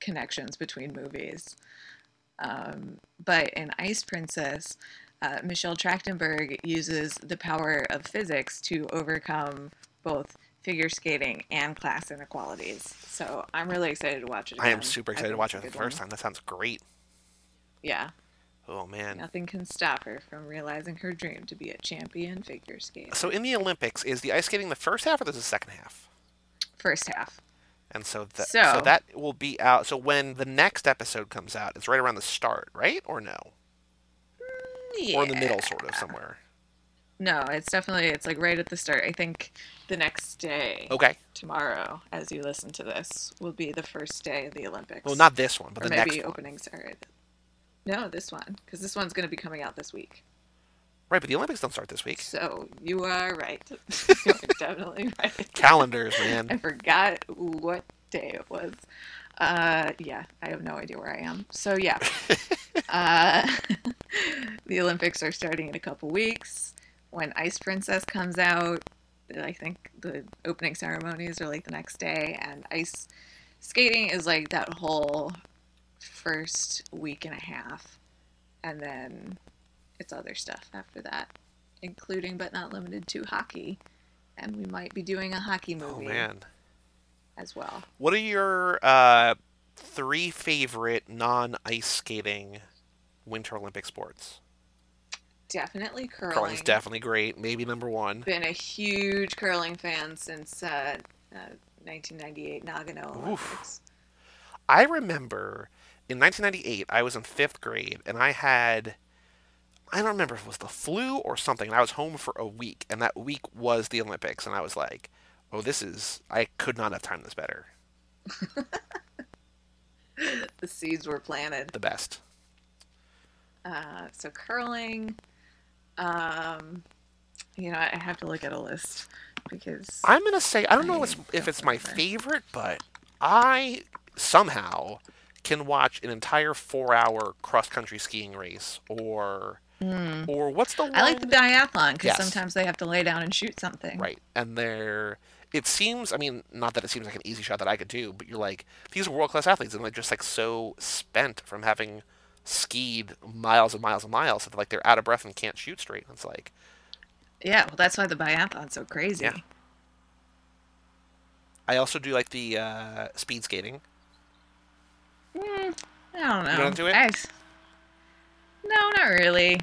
[SPEAKER 1] connections between movies. Um, but in Ice Princess, uh, Michelle Trachtenberg uses the power of physics to overcome both figure skating and class inequalities. So I'm really excited to watch it.
[SPEAKER 2] I am super excited to watch it
[SPEAKER 1] a
[SPEAKER 2] the first
[SPEAKER 1] one.
[SPEAKER 2] time. That sounds great.
[SPEAKER 1] Yeah,
[SPEAKER 2] Oh man.
[SPEAKER 1] nothing can stop her from realizing her dream to be a champion figure skater.
[SPEAKER 2] So in the Olympics, is the ice skating the first half or the second half?
[SPEAKER 1] First half.
[SPEAKER 2] And so that so,
[SPEAKER 1] So-
[SPEAKER 2] that will be out. So when the next episode comes out, it's right around the start, right? Or no? Yeah. Or in the middle, sort of somewhere.
[SPEAKER 1] No, it's definitely it's like right at the start. I think the next day,
[SPEAKER 2] Okay.
[SPEAKER 1] tomorrow, as you listen to this, will be the first day of the Olympics.
[SPEAKER 2] Well, not this one, but
[SPEAKER 1] or
[SPEAKER 2] the
[SPEAKER 1] maybe
[SPEAKER 2] next one.
[SPEAKER 1] openings are. No, this one, because this one's going to be coming out this week.
[SPEAKER 2] Right, but the Olympics don't start this week.
[SPEAKER 1] So you are right. You're definitely right.
[SPEAKER 2] Calendars, man.
[SPEAKER 1] I forgot what day it was. Uh, yeah, I have no idea where I am. So yeah, uh, the Olympics are starting in a couple weeks. When Ice Princess comes out, I think the opening ceremonies are like the next day, and ice skating is like that whole first week and a half, and then it's other stuff after that, including but not limited to hockey. And we might be doing a hockey
[SPEAKER 2] Oh
[SPEAKER 1] movie
[SPEAKER 2] man.
[SPEAKER 1] as well.
[SPEAKER 2] What are your uh, three favorite non-ice skating Winter Olympic sports?
[SPEAKER 1] Definitely curling.
[SPEAKER 2] Curling's definitely great. Maybe number one.
[SPEAKER 1] Been a huge curling fan since uh, uh, 1998 Nagano Olympics.
[SPEAKER 2] I remember in 1998, I was in fifth grade, and I had, I don't remember if it was the flu or something, and I was home for a week, and that week was the Olympics, and I was like, oh, this is, I could not have timed this better.
[SPEAKER 1] The seeds were planted.
[SPEAKER 2] The best.
[SPEAKER 1] Uh, so curling. Um, you know, I have to look at a list because
[SPEAKER 2] I'm going to say, I don't know if it's, if it's my favorite, but I somehow can watch an entire four hour cross country skiing race, or, or what's the one?
[SPEAKER 1] I like the biathlon because
[SPEAKER 2] Yes.
[SPEAKER 1] sometimes they have to lay down and shoot something.
[SPEAKER 2] Right. And they're it seems I mean, not that it seems like an easy shot that I could do, but you're like these are world class athletes and they're just like so spent from having skied miles and miles and miles that like they're out of breath and can't shoot straight. It's like
[SPEAKER 1] Yeah, well, that's why the biathlon's so crazy.
[SPEAKER 2] Yeah. I also do like the uh, speed skating.
[SPEAKER 1] Mm, I don't know.
[SPEAKER 2] not into it?
[SPEAKER 1] I- no, not really.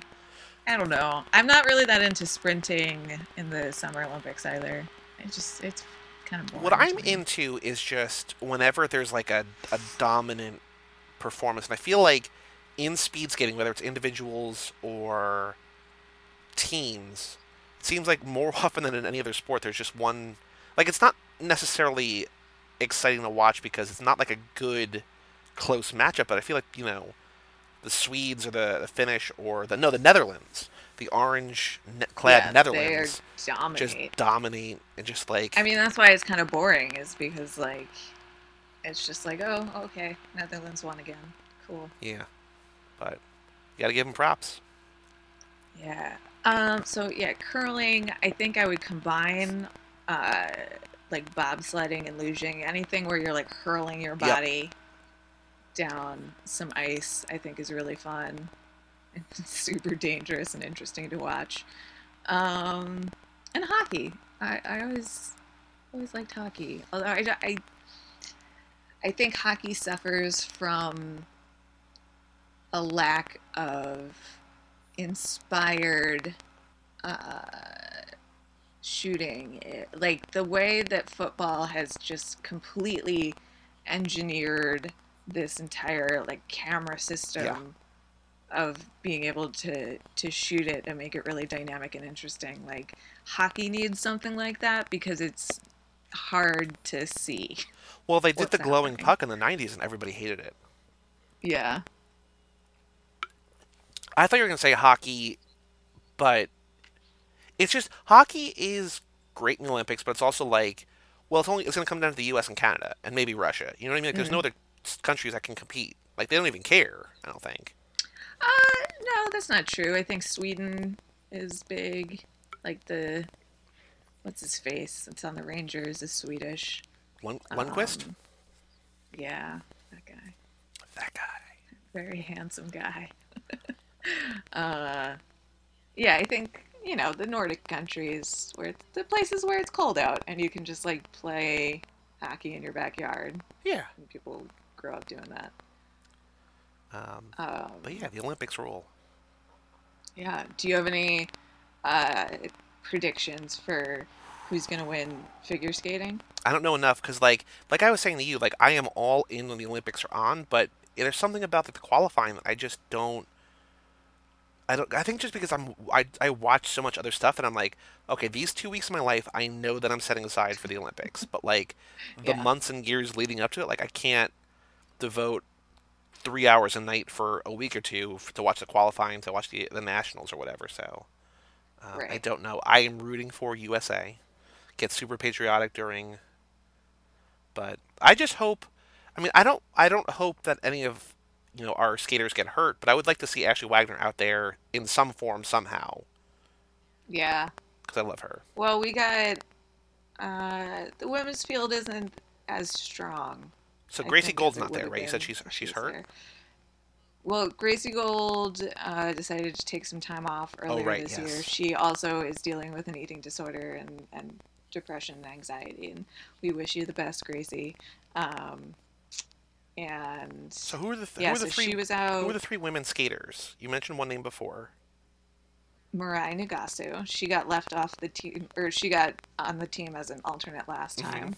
[SPEAKER 1] I don't know. I'm not really that into sprinting in the Summer Olympics either. It just it's kind of boring.
[SPEAKER 2] What I'm into is just whenever there's like a, a dominant performance, and I feel like in speed skating, whether it's individuals or teams, it seems like more often than in any other sport, there's just one. Like it's not necessarily exciting to watch because it's not like a good close matchup, but I feel like you know the Swedes or the, the Finnish or the no the Netherlands, the orange ne- clad
[SPEAKER 1] Yeah,
[SPEAKER 2] Netherlands
[SPEAKER 1] dominate.
[SPEAKER 2] just dominate and just like
[SPEAKER 1] I mean, that's why it's kind of boring, is because like it's just like, oh, okay, Netherlands won again. Cool.
[SPEAKER 2] Yeah, but you gotta give them props.
[SPEAKER 1] Yeah. Um. So yeah, curling. I think I would combine, uh, like bobsledding and luging. Anything where you're like hurling your
[SPEAKER 2] Yep.
[SPEAKER 1] Down some ice. I think is really fun. It's super dangerous and interesting to watch. Um, and hockey. I, I always always liked hockey. Although I, I I think hockey suffers from a lack of inspired uh, shooting. It- like the way that football has just completely engineered this entire like camera system of being able to to shoot it and make it really dynamic and interesting. Like hockey needs something like that because it's hard to see.
[SPEAKER 2] Well, they did the glowing
[SPEAKER 1] happening?
[SPEAKER 2] puck in the '90s, and everybody hated it.
[SPEAKER 1] Yeah.
[SPEAKER 2] I thought you were gonna say hockey, but it's just hockey is great in the Olympics, but it's also like, well, it's only it's gonna come down to the U.S. and Canada and maybe Russia. You know what I mean? Like, there's no mm-hmm. other countries that can compete. Like, they don't even care. I don't think.
[SPEAKER 1] Uh, no, that's not true. I think Sweden is big. Like the what's his face? It's on the Rangers. Is Swedish.
[SPEAKER 2] One Lundqvist.
[SPEAKER 1] Um, yeah, that guy.
[SPEAKER 2] that guy.
[SPEAKER 1] Very handsome guy. uh, yeah, I think you know the Nordic countries where it's, the places where it's cold out and you can just like play hockey in your backyard.
[SPEAKER 2] Yeah.
[SPEAKER 1] And people grow up doing that.
[SPEAKER 2] Um,
[SPEAKER 1] Um,
[SPEAKER 2] but yeah, the Olympics rule.
[SPEAKER 1] Yeah. Do you have any uh, predictions for who's gonna win figure skating?
[SPEAKER 2] I don't know enough because, like, like I was saying to you, like I am all in when the Olympics are on, but there's something about the qualifying that I just don't. I don't. I think just because I'm, I I watch so much other stuff, and I'm like, okay, these two weeks of my life, I know that I'm setting aside for the Olympics, but like the
[SPEAKER 1] Yeah.
[SPEAKER 2] months and years leading up to it, like I can't devote three hours a night for a week or two to watch the qualifying, to watch the the nationals or whatever. So um, I don't know. I am rooting for USA. Get super patriotic during but I just hope. I mean, I don't. I don't hope that any of you know our skaters get hurt, but I would like to see Ashley Wagner out there in some form somehow
[SPEAKER 1] Yeah.
[SPEAKER 2] because I love her.
[SPEAKER 1] Well, we got uh, the women's field isn't as strong.
[SPEAKER 2] So Gracie Gold's not there, right? You said she's she's hurt.
[SPEAKER 1] there. Well, Gracie Gold uh, decided to take some time off earlier
[SPEAKER 2] Oh, right,
[SPEAKER 1] this year. She also is dealing with an eating disorder and, and depression and anxiety. And we wish you the best, Gracie. Um, and
[SPEAKER 2] So who are the th-
[SPEAKER 1] yeah,
[SPEAKER 2] who are
[SPEAKER 1] so
[SPEAKER 2] three
[SPEAKER 1] she was out.
[SPEAKER 2] who are the three women skaters? You mentioned one name before.
[SPEAKER 1] Mirai Nagasu. She got left off the team, or she got on the team as an alternate last
[SPEAKER 2] Mhm.
[SPEAKER 1] time.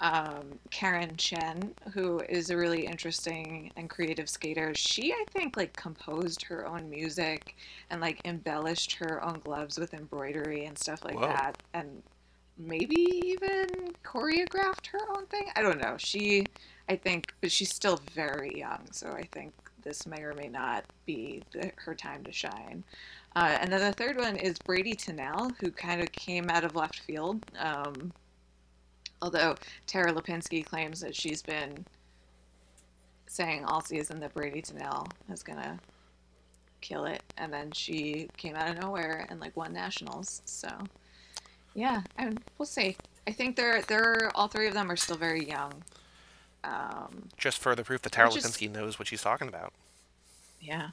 [SPEAKER 1] Um, Karen Chen, who is a really interesting and creative skater, she I think like composed her own music and like embellished her own gloves with embroidery and stuff like
[SPEAKER 2] Whoa.
[SPEAKER 1] that, and maybe even choreographed her own thing. I don't know. She, I think, but she's still very young, so I think this may or may not be the, her time to shine. Uh, and then the third one is Bradie Tennell, who kind of came out of left field. Um, although Tara Lipinski claims that she's been saying all season that Bradie Tennell is gonna kill it, and then she came out of nowhere and like won nationals. So yeah, and we'll see. I think they're they're all three of them are still very young. Um,
[SPEAKER 2] Just further proof that Tara Lipinski knows what she's talking about.
[SPEAKER 1] Yeah,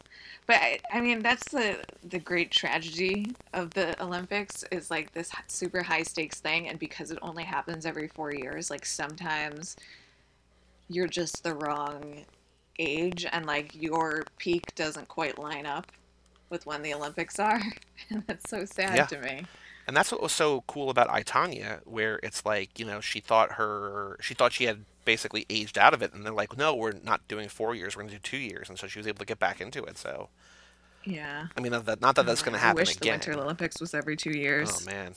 [SPEAKER 1] but I, I mean that's the the great tragedy of the Olympics is like this super high stakes thing, and because it only happens every four years, like sometimes you're just the wrong age, and like your peak doesn't quite line up with when the Olympics are, and that's so sad
[SPEAKER 2] Yeah.
[SPEAKER 1] to me.
[SPEAKER 2] And that's what was so cool about I Tonya, where it's like, you know, she thought her, she thought she had basically aged out of it, and they're like, no, we're not doing four years, we're going to do two years, and so she was able to get back into it. So,
[SPEAKER 1] Yeah,
[SPEAKER 2] I mean, not that, not that that's going to happen
[SPEAKER 1] I wish
[SPEAKER 2] again.
[SPEAKER 1] the Winter Olympics was every two years.
[SPEAKER 2] Oh man,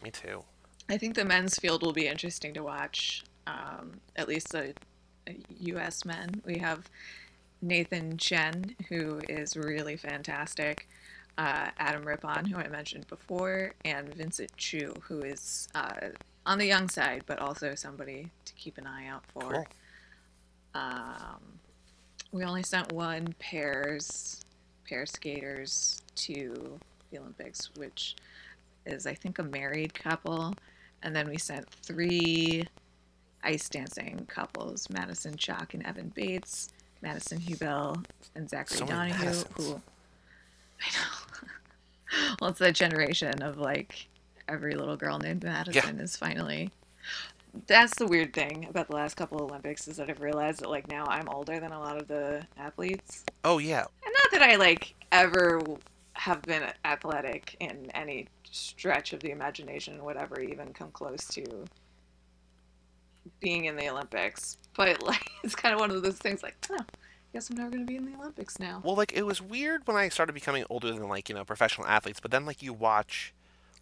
[SPEAKER 2] me too.
[SPEAKER 1] I think the men's field will be interesting to watch. Um, at least the U.S. men. We have Nathan Chen, who is really fantastic. Uh, Adam Rippon, who I mentioned before, and Vincent Zhou, who is uh, on the young side, but also somebody to keep an eye out for.
[SPEAKER 2] Cool.
[SPEAKER 1] Um, we only sent one pairs pair skaters to the Olympics, which is I think a married couple, and then we sent three ice dancing couples: Madison Chock and Evan Bates, Madison Hubbell and Zachary
[SPEAKER 2] So Donohue.
[SPEAKER 1] Who I know. well, it's that generation of like every little girl named Madison is finally. That's the weird thing about the last couple Olympics is that I've realized that like now I'm older than a lot of the athletes.
[SPEAKER 2] Oh yeah,
[SPEAKER 1] And not that I like ever have been athletic in any stretch of the imagination, whatever, even come close to being in the Olympics. But like, it's kind of one of those things like, oh, guess I'm never going to be in the Olympics now.
[SPEAKER 2] Well, like it was weird when I started becoming older than like you know professional athletes, but then like you watch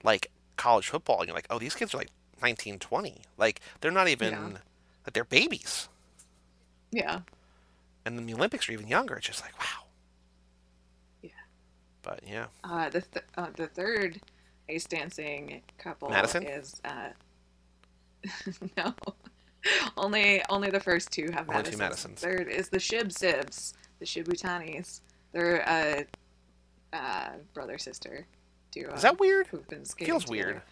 [SPEAKER 2] like college football and you're like, oh, these kids are like 19, 20. Like they're not even
[SPEAKER 1] Yeah.
[SPEAKER 2] like they're babies.
[SPEAKER 1] Yeah.
[SPEAKER 2] And then the Olympics are even younger. It's just like wow.
[SPEAKER 1] Yeah.
[SPEAKER 2] But yeah,
[SPEAKER 1] Uh, the th- uh, the third ice dancing couple
[SPEAKER 2] Madison?
[SPEAKER 1] is uh, no, only only the first two have
[SPEAKER 2] Only two
[SPEAKER 1] Madisons.
[SPEAKER 2] Madisons.
[SPEAKER 1] Third is the Shib Sibs, the Shibutanis. They're uh, uh, brother sister do.
[SPEAKER 2] Is that weird?
[SPEAKER 1] Poop and skating
[SPEAKER 2] Feels
[SPEAKER 1] together.
[SPEAKER 2] weird.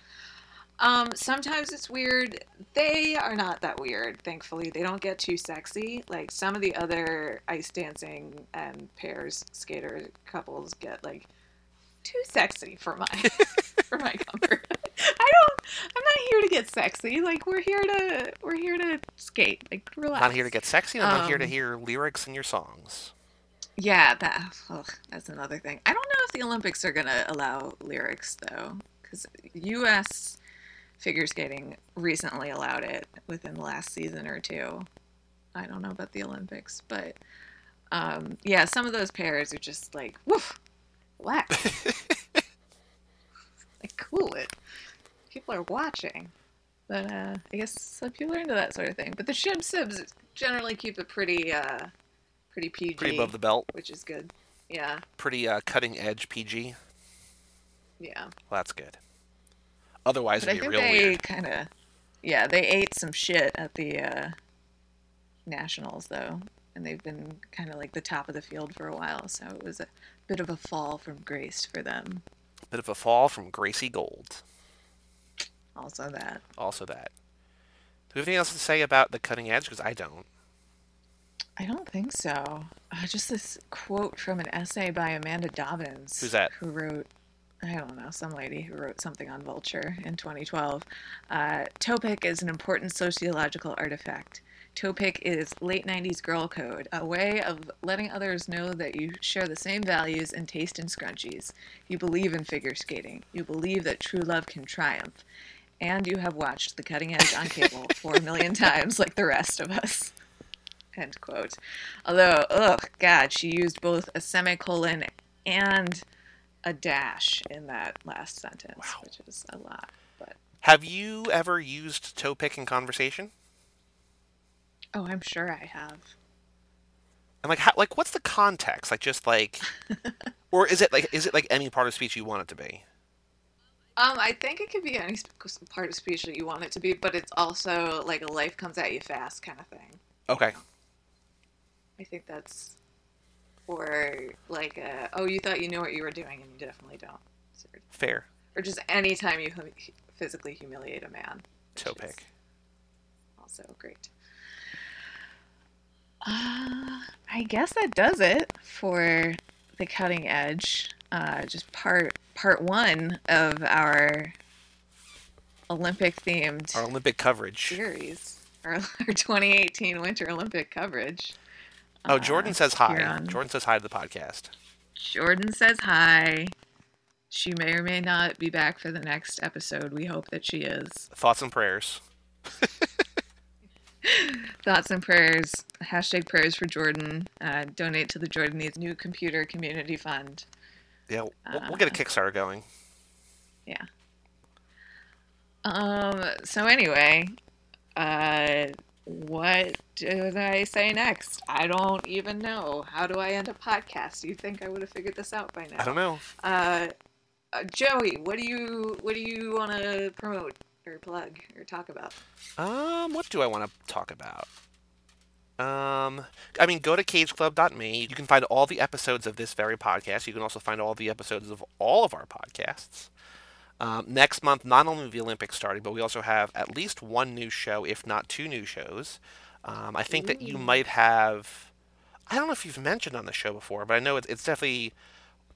[SPEAKER 1] Um, sometimes it's weird. They are not that weird, thankfully. They don't get too sexy. Like some of the other ice dancing and pairs skater couples get like too sexy for my for my comfort. I don't. I'm not here to get sexy. Like we're here to we're here to skate. Like relax.
[SPEAKER 2] Not here to get sexy. I'm not here to
[SPEAKER 1] Um,
[SPEAKER 2] hear lyrics in your songs.
[SPEAKER 1] Yeah, that ugh, that's another thing. I don't know if the Olympics are gonna allow lyrics though, because U.S. figure skating recently allowed it within the last season or two. I don't know about the Olympics, but um, yeah, some of those pairs are just like woof, relax, like cool it. People are watching, but uh, I guess some people are into that sort of thing. But the shib sibs generally keep it pretty, uh, pretty PG
[SPEAKER 2] Pretty above the belt.
[SPEAKER 1] which is good. Yeah,
[SPEAKER 2] Pretty uh, cutting edge PG.
[SPEAKER 1] yeah.
[SPEAKER 2] Well, that's good. Otherwise,
[SPEAKER 1] But I
[SPEAKER 2] it'd be
[SPEAKER 1] think
[SPEAKER 2] real
[SPEAKER 1] they
[SPEAKER 2] weird.
[SPEAKER 1] kind of, yeah, they ate some shit at the uh, nationals though, and they've been kind of like the top of the field for a while. So it was a bit of a fall from grace for them.
[SPEAKER 2] Bit of a fall from Gracie Gold.
[SPEAKER 1] Also that.
[SPEAKER 2] Also that. Do we have anything else to say about the cutting edge? Because I don't.
[SPEAKER 1] I don't think so. Uh, just this quote from an essay by Amanda Dobbins.
[SPEAKER 2] Who's that?
[SPEAKER 1] Who wrote, I don't know, some lady who wrote something on Vulture in 2012. Uh, Toe pick is an important sociological artifact. Toe pick is late 90s girl code, a way of letting others know that you share the same values and taste in scrunchies. You believe in figure skating. You believe that true love can triumph. And you have watched The Cutting Edge on cable four million times like the rest of us. End quote. Although, ugh, God, she used both a semicolon and a dash in that last sentence,
[SPEAKER 2] Wow.
[SPEAKER 1] which is a lot. But
[SPEAKER 2] Have you ever used toe pick in conversation?
[SPEAKER 1] oh, I'm sure I have.
[SPEAKER 2] And like, how, like, what's the context? Like, just like, or is it like, is it like any part of speech you want it to be?
[SPEAKER 1] Um, I think it could be any part of speech that you want it to be, but it's also like a life comes at you fast kind of thing.
[SPEAKER 2] Okay.
[SPEAKER 1] I think that's, or like, uh, oh, you thought you knew what you were doing and you definitely don't. Sort of.
[SPEAKER 2] Fair.
[SPEAKER 1] Or just any time you hum- physically humiliate a man. which
[SPEAKER 2] Toe
[SPEAKER 1] is
[SPEAKER 2] pick.
[SPEAKER 1] Also great. Uh, I guess that does it for the cutting edge. Uh, just part part one of our Olympic themed
[SPEAKER 2] Our Olympic coverage.
[SPEAKER 1] series, our, our 2018 Winter Olympic coverage.
[SPEAKER 2] Oh,
[SPEAKER 1] Uh,
[SPEAKER 2] Jordan says hi.
[SPEAKER 1] on-
[SPEAKER 2] Jordan says hi to the podcast.
[SPEAKER 1] Jordan says hi. She may or may not be back for the next episode. We hope that she is.
[SPEAKER 2] Thoughts and prayers.
[SPEAKER 1] Thoughts and prayers. Hashtag prayers for Jordan. Uh, donate to the Jordan Needs New Computer Community Fund.
[SPEAKER 2] Yeah, we'll, we'll get a
[SPEAKER 1] Uh,
[SPEAKER 2] Kickstarter going. Yeah.
[SPEAKER 1] Um. So anyway, uh, what did I say next? I don't even know. How do I end a podcast? You think I would have figured this out by now?
[SPEAKER 2] I don't know.
[SPEAKER 1] Uh, uh, Joey, what do you what do you want to promote or plug or talk about?
[SPEAKER 2] Um, what do I want to talk about? Um, I mean, go to cageclub.me. You can find all the episodes of this very podcast. You can also find all the episodes of all of our podcasts. Um, next month, not only the Olympics starting, but we also have at least one new show, if not two new shows. Um, I think that you might have. I don't know if you've mentioned on the show before, but I know it's, it's definitely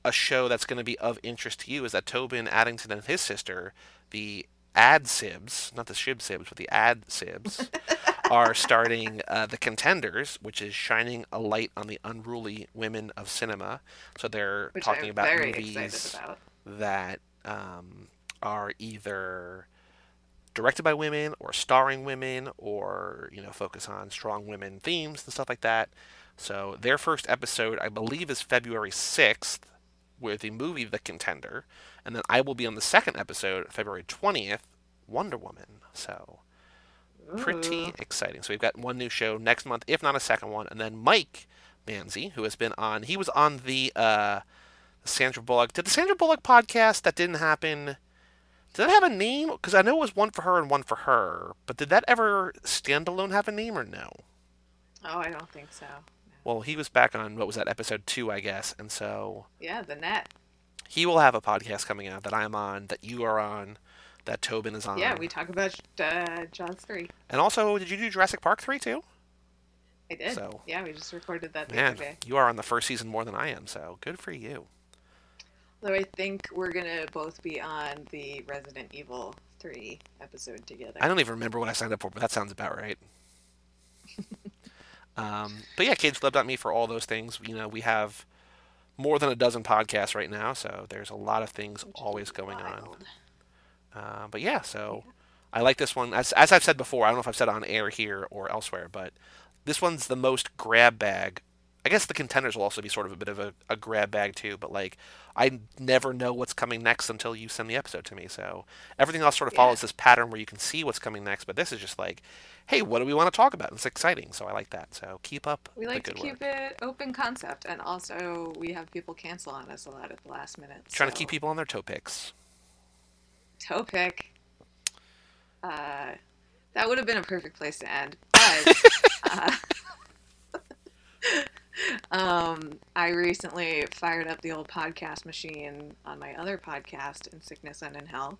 [SPEAKER 2] a show that's going to be of interest to you. Is that Tobin Addington and his sister, the Ad Sibs, not the Shib Sibs, but the Ad Sibs, are starting uh, the Contenders, which is shining a light on the unruly women of cinema. So they're
[SPEAKER 1] Which
[SPEAKER 2] talking
[SPEAKER 1] I'm
[SPEAKER 2] about movies
[SPEAKER 1] about.
[SPEAKER 2] that um, are either directed by women or starring women or you know focus on strong women themes and stuff like that so their first episode i believe is february 6th with the movie the contender and then i will be on the second episode february 20th wonder woman so pretty
[SPEAKER 1] Ooh.
[SPEAKER 2] exciting. So we've got one new show next month, if not a second one, and then Mike Manzi, who has been on. He was on the uh, Sandra Bullock. Did the Sandra Bullock podcast that didn't happen? Did that have a name? Because I know it was one for her and one for her. But did that ever standalone have a name or no?
[SPEAKER 1] Oh, I don't think so.
[SPEAKER 2] Well, he was back on what was that episode two, I guess, and so
[SPEAKER 1] Yeah, the net.
[SPEAKER 2] He will have a podcast coming out that I'm on, that you are on, that Tobin is on.
[SPEAKER 1] Yeah, we talk about uh, Jaws 3.
[SPEAKER 2] And also, did you do Jurassic Park 3 too?
[SPEAKER 1] I did.
[SPEAKER 2] So-
[SPEAKER 1] yeah, we just recorded that the
[SPEAKER 2] Man,
[SPEAKER 1] other day.
[SPEAKER 2] you are on the first season more than I am, so good for you.
[SPEAKER 1] Though I think we're gonna both be on the Resident Evil 3 episode together.
[SPEAKER 2] I don't even remember what I signed up for, but that sounds about right. um, but yeah, CageClub.me for all those things. You know, we have more than a dozen podcasts right now, so there's a lot of things
[SPEAKER 1] Which
[SPEAKER 2] always going on. Uh, but yeah, so I like this one. As, as I've said before, I don't know if I've said on air here or elsewhere, but this one's the most grab bag. I guess the contenders will also be sort of a bit of a, a grab bag too, but like I never know what's coming next until you send the episode to me. So everything else sort of
[SPEAKER 1] Yeah.
[SPEAKER 2] follows this pattern where you can see what's coming next, but this is just like, hey, what do we want to talk about? It's exciting, so I like that. So keep up
[SPEAKER 1] We
[SPEAKER 2] the
[SPEAKER 1] like to keep
[SPEAKER 2] work.
[SPEAKER 1] it open concept, and also we have people cancel on us a lot at the last minute.
[SPEAKER 2] Trying to keep people on their toe picks.
[SPEAKER 1] toe pick. Uh, that would have been a perfect place to end. But uh, um, I recently fired up the old podcast machine on my other podcast, In Sickness and in Health,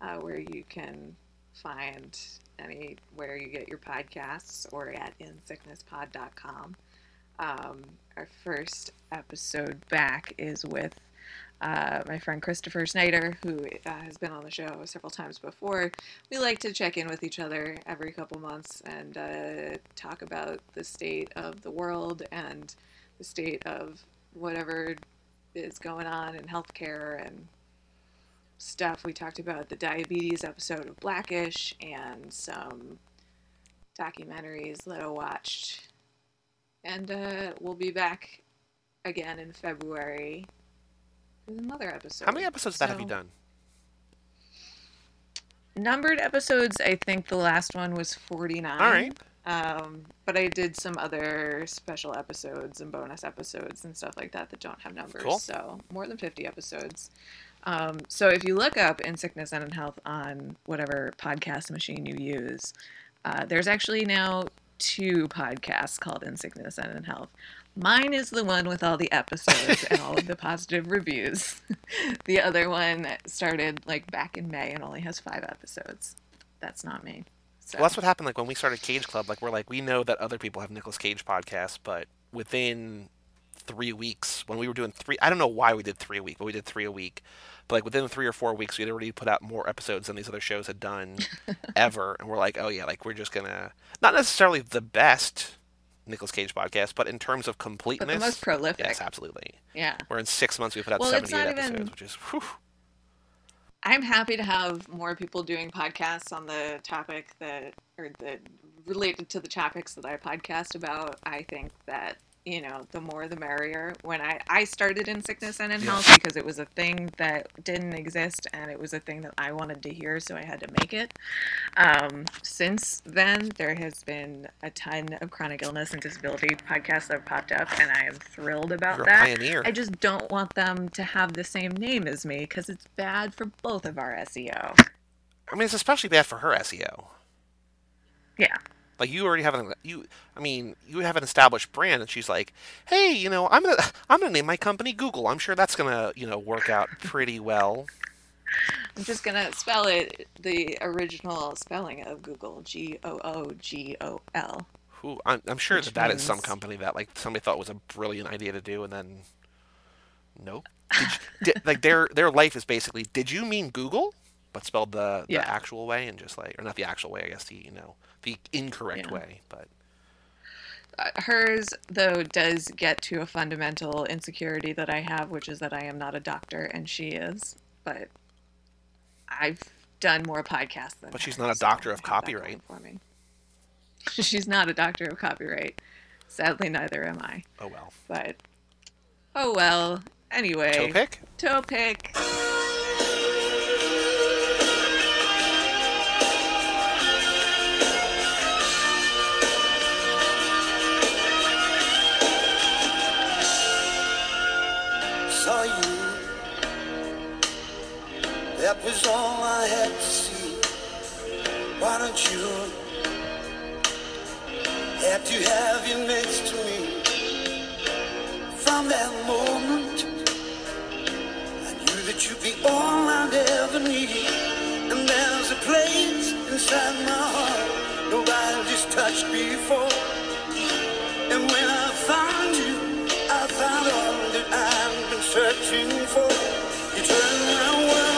[SPEAKER 1] uh, where you can find anywhere you get your podcasts or at insicknesspod.com. Um, our first episode back is with uh, my friend Christopher Snyder, who uh, has been on the show several times before. We like to check in with each other every couple months and uh, talk about the state of the world and the state of whatever is going on in healthcare and stuff. We talked about the diabetes episode of Blackish and some documentaries that I watched. And uh, we'll be back again in February with another episode.
[SPEAKER 2] How many episodes of that have you done?
[SPEAKER 1] Numbered episodes, I think the last one was 49.
[SPEAKER 2] All right.
[SPEAKER 1] Um, but I did some other special episodes and bonus episodes and stuff like that that don't have numbers.
[SPEAKER 2] Cool.
[SPEAKER 1] So more than 50 episodes. Um, so if you look up In Sickness and in Health on whatever podcast machine you use, uh, there's actually now two podcasts called In Sickness and in Health. Mine is the one with all the episodes and all of the positive reviews. the other one started like back in May and only has five episodes. That's not me. So.
[SPEAKER 2] Well, that's what happened. Like when we started Cage Club, like we're like we know that other people have Nicolas Cage podcasts, but within three weeks, when we were doing three, I don't know why we did three a week, but we did three a week. But like within three or four weeks, we had already put out more episodes than these other shows had done ever, and we're like, oh yeah, like we're just gonna not necessarily the best Nicolas Cage podcast, but in terms of
[SPEAKER 1] but
[SPEAKER 2] completeness,
[SPEAKER 1] the most prolific.
[SPEAKER 2] yes, absolutely.
[SPEAKER 1] Yeah.
[SPEAKER 2] Where in six months we put out
[SPEAKER 1] Well,
[SPEAKER 2] seventy-eight episodes,
[SPEAKER 1] even-
[SPEAKER 2] which is whew,
[SPEAKER 1] I'm happy to have more people doing podcasts on the topic that, or the related to the topics that I podcast about. I think that you know, the more the merrier. When I I started in sickness and in
[SPEAKER 2] Yeah.
[SPEAKER 1] health because it was a thing that didn't exist and it was a thing that I wanted to hear, so I had to make it. Um, since then, there has been a ton of chronic illness and disability podcasts that have popped up, and I am thrilled about
[SPEAKER 2] you're
[SPEAKER 1] that.
[SPEAKER 2] pioneer.
[SPEAKER 1] I just don't want them to have the same name as me because it's bad for both of our SEO.
[SPEAKER 2] I mean, it's especially bad for her SEO.
[SPEAKER 1] Yeah.
[SPEAKER 2] Like you already have an you. I mean, you have an established brand, and she's like, "Hey, you know, I'm gonna I'm gonna name my company Google. I'm sure that's gonna you know work out pretty well."
[SPEAKER 1] I'm just gonna spell it the original spelling of Google G O O G O L.
[SPEAKER 2] Who I'm, I'm sure
[SPEAKER 1] Which
[SPEAKER 2] that that is some company that like somebody thought was a brilliant idea to do, and then nope. You, did, like their their life is basically, did you mean Google, but spelled the, the
[SPEAKER 1] Yeah.
[SPEAKER 2] actual way, and just like, or not the actual way, I guess the you know the incorrect
[SPEAKER 1] Yeah.
[SPEAKER 2] way, but
[SPEAKER 1] Uh, hers, though, does get to a fundamental insecurity that I have, which is that I am not a doctor and she is. But I've done more podcasts than
[SPEAKER 2] But she's
[SPEAKER 1] her,
[SPEAKER 2] not a
[SPEAKER 1] so
[SPEAKER 2] doctor of
[SPEAKER 1] have that
[SPEAKER 2] copyright.
[SPEAKER 1] For me. she's not a doctor of copyright. Sadly, neither am I.
[SPEAKER 2] oh well.
[SPEAKER 1] But oh well. Anyway,
[SPEAKER 2] Toe pick.
[SPEAKER 3] That was all I had to see. Why don't you? Had to have you next to me. From that moment, I knew that you'd be all I'd ever need. And there's a place inside my heart nobody's touched before. And when I found you, I found all that I've been searching for. You turned my world.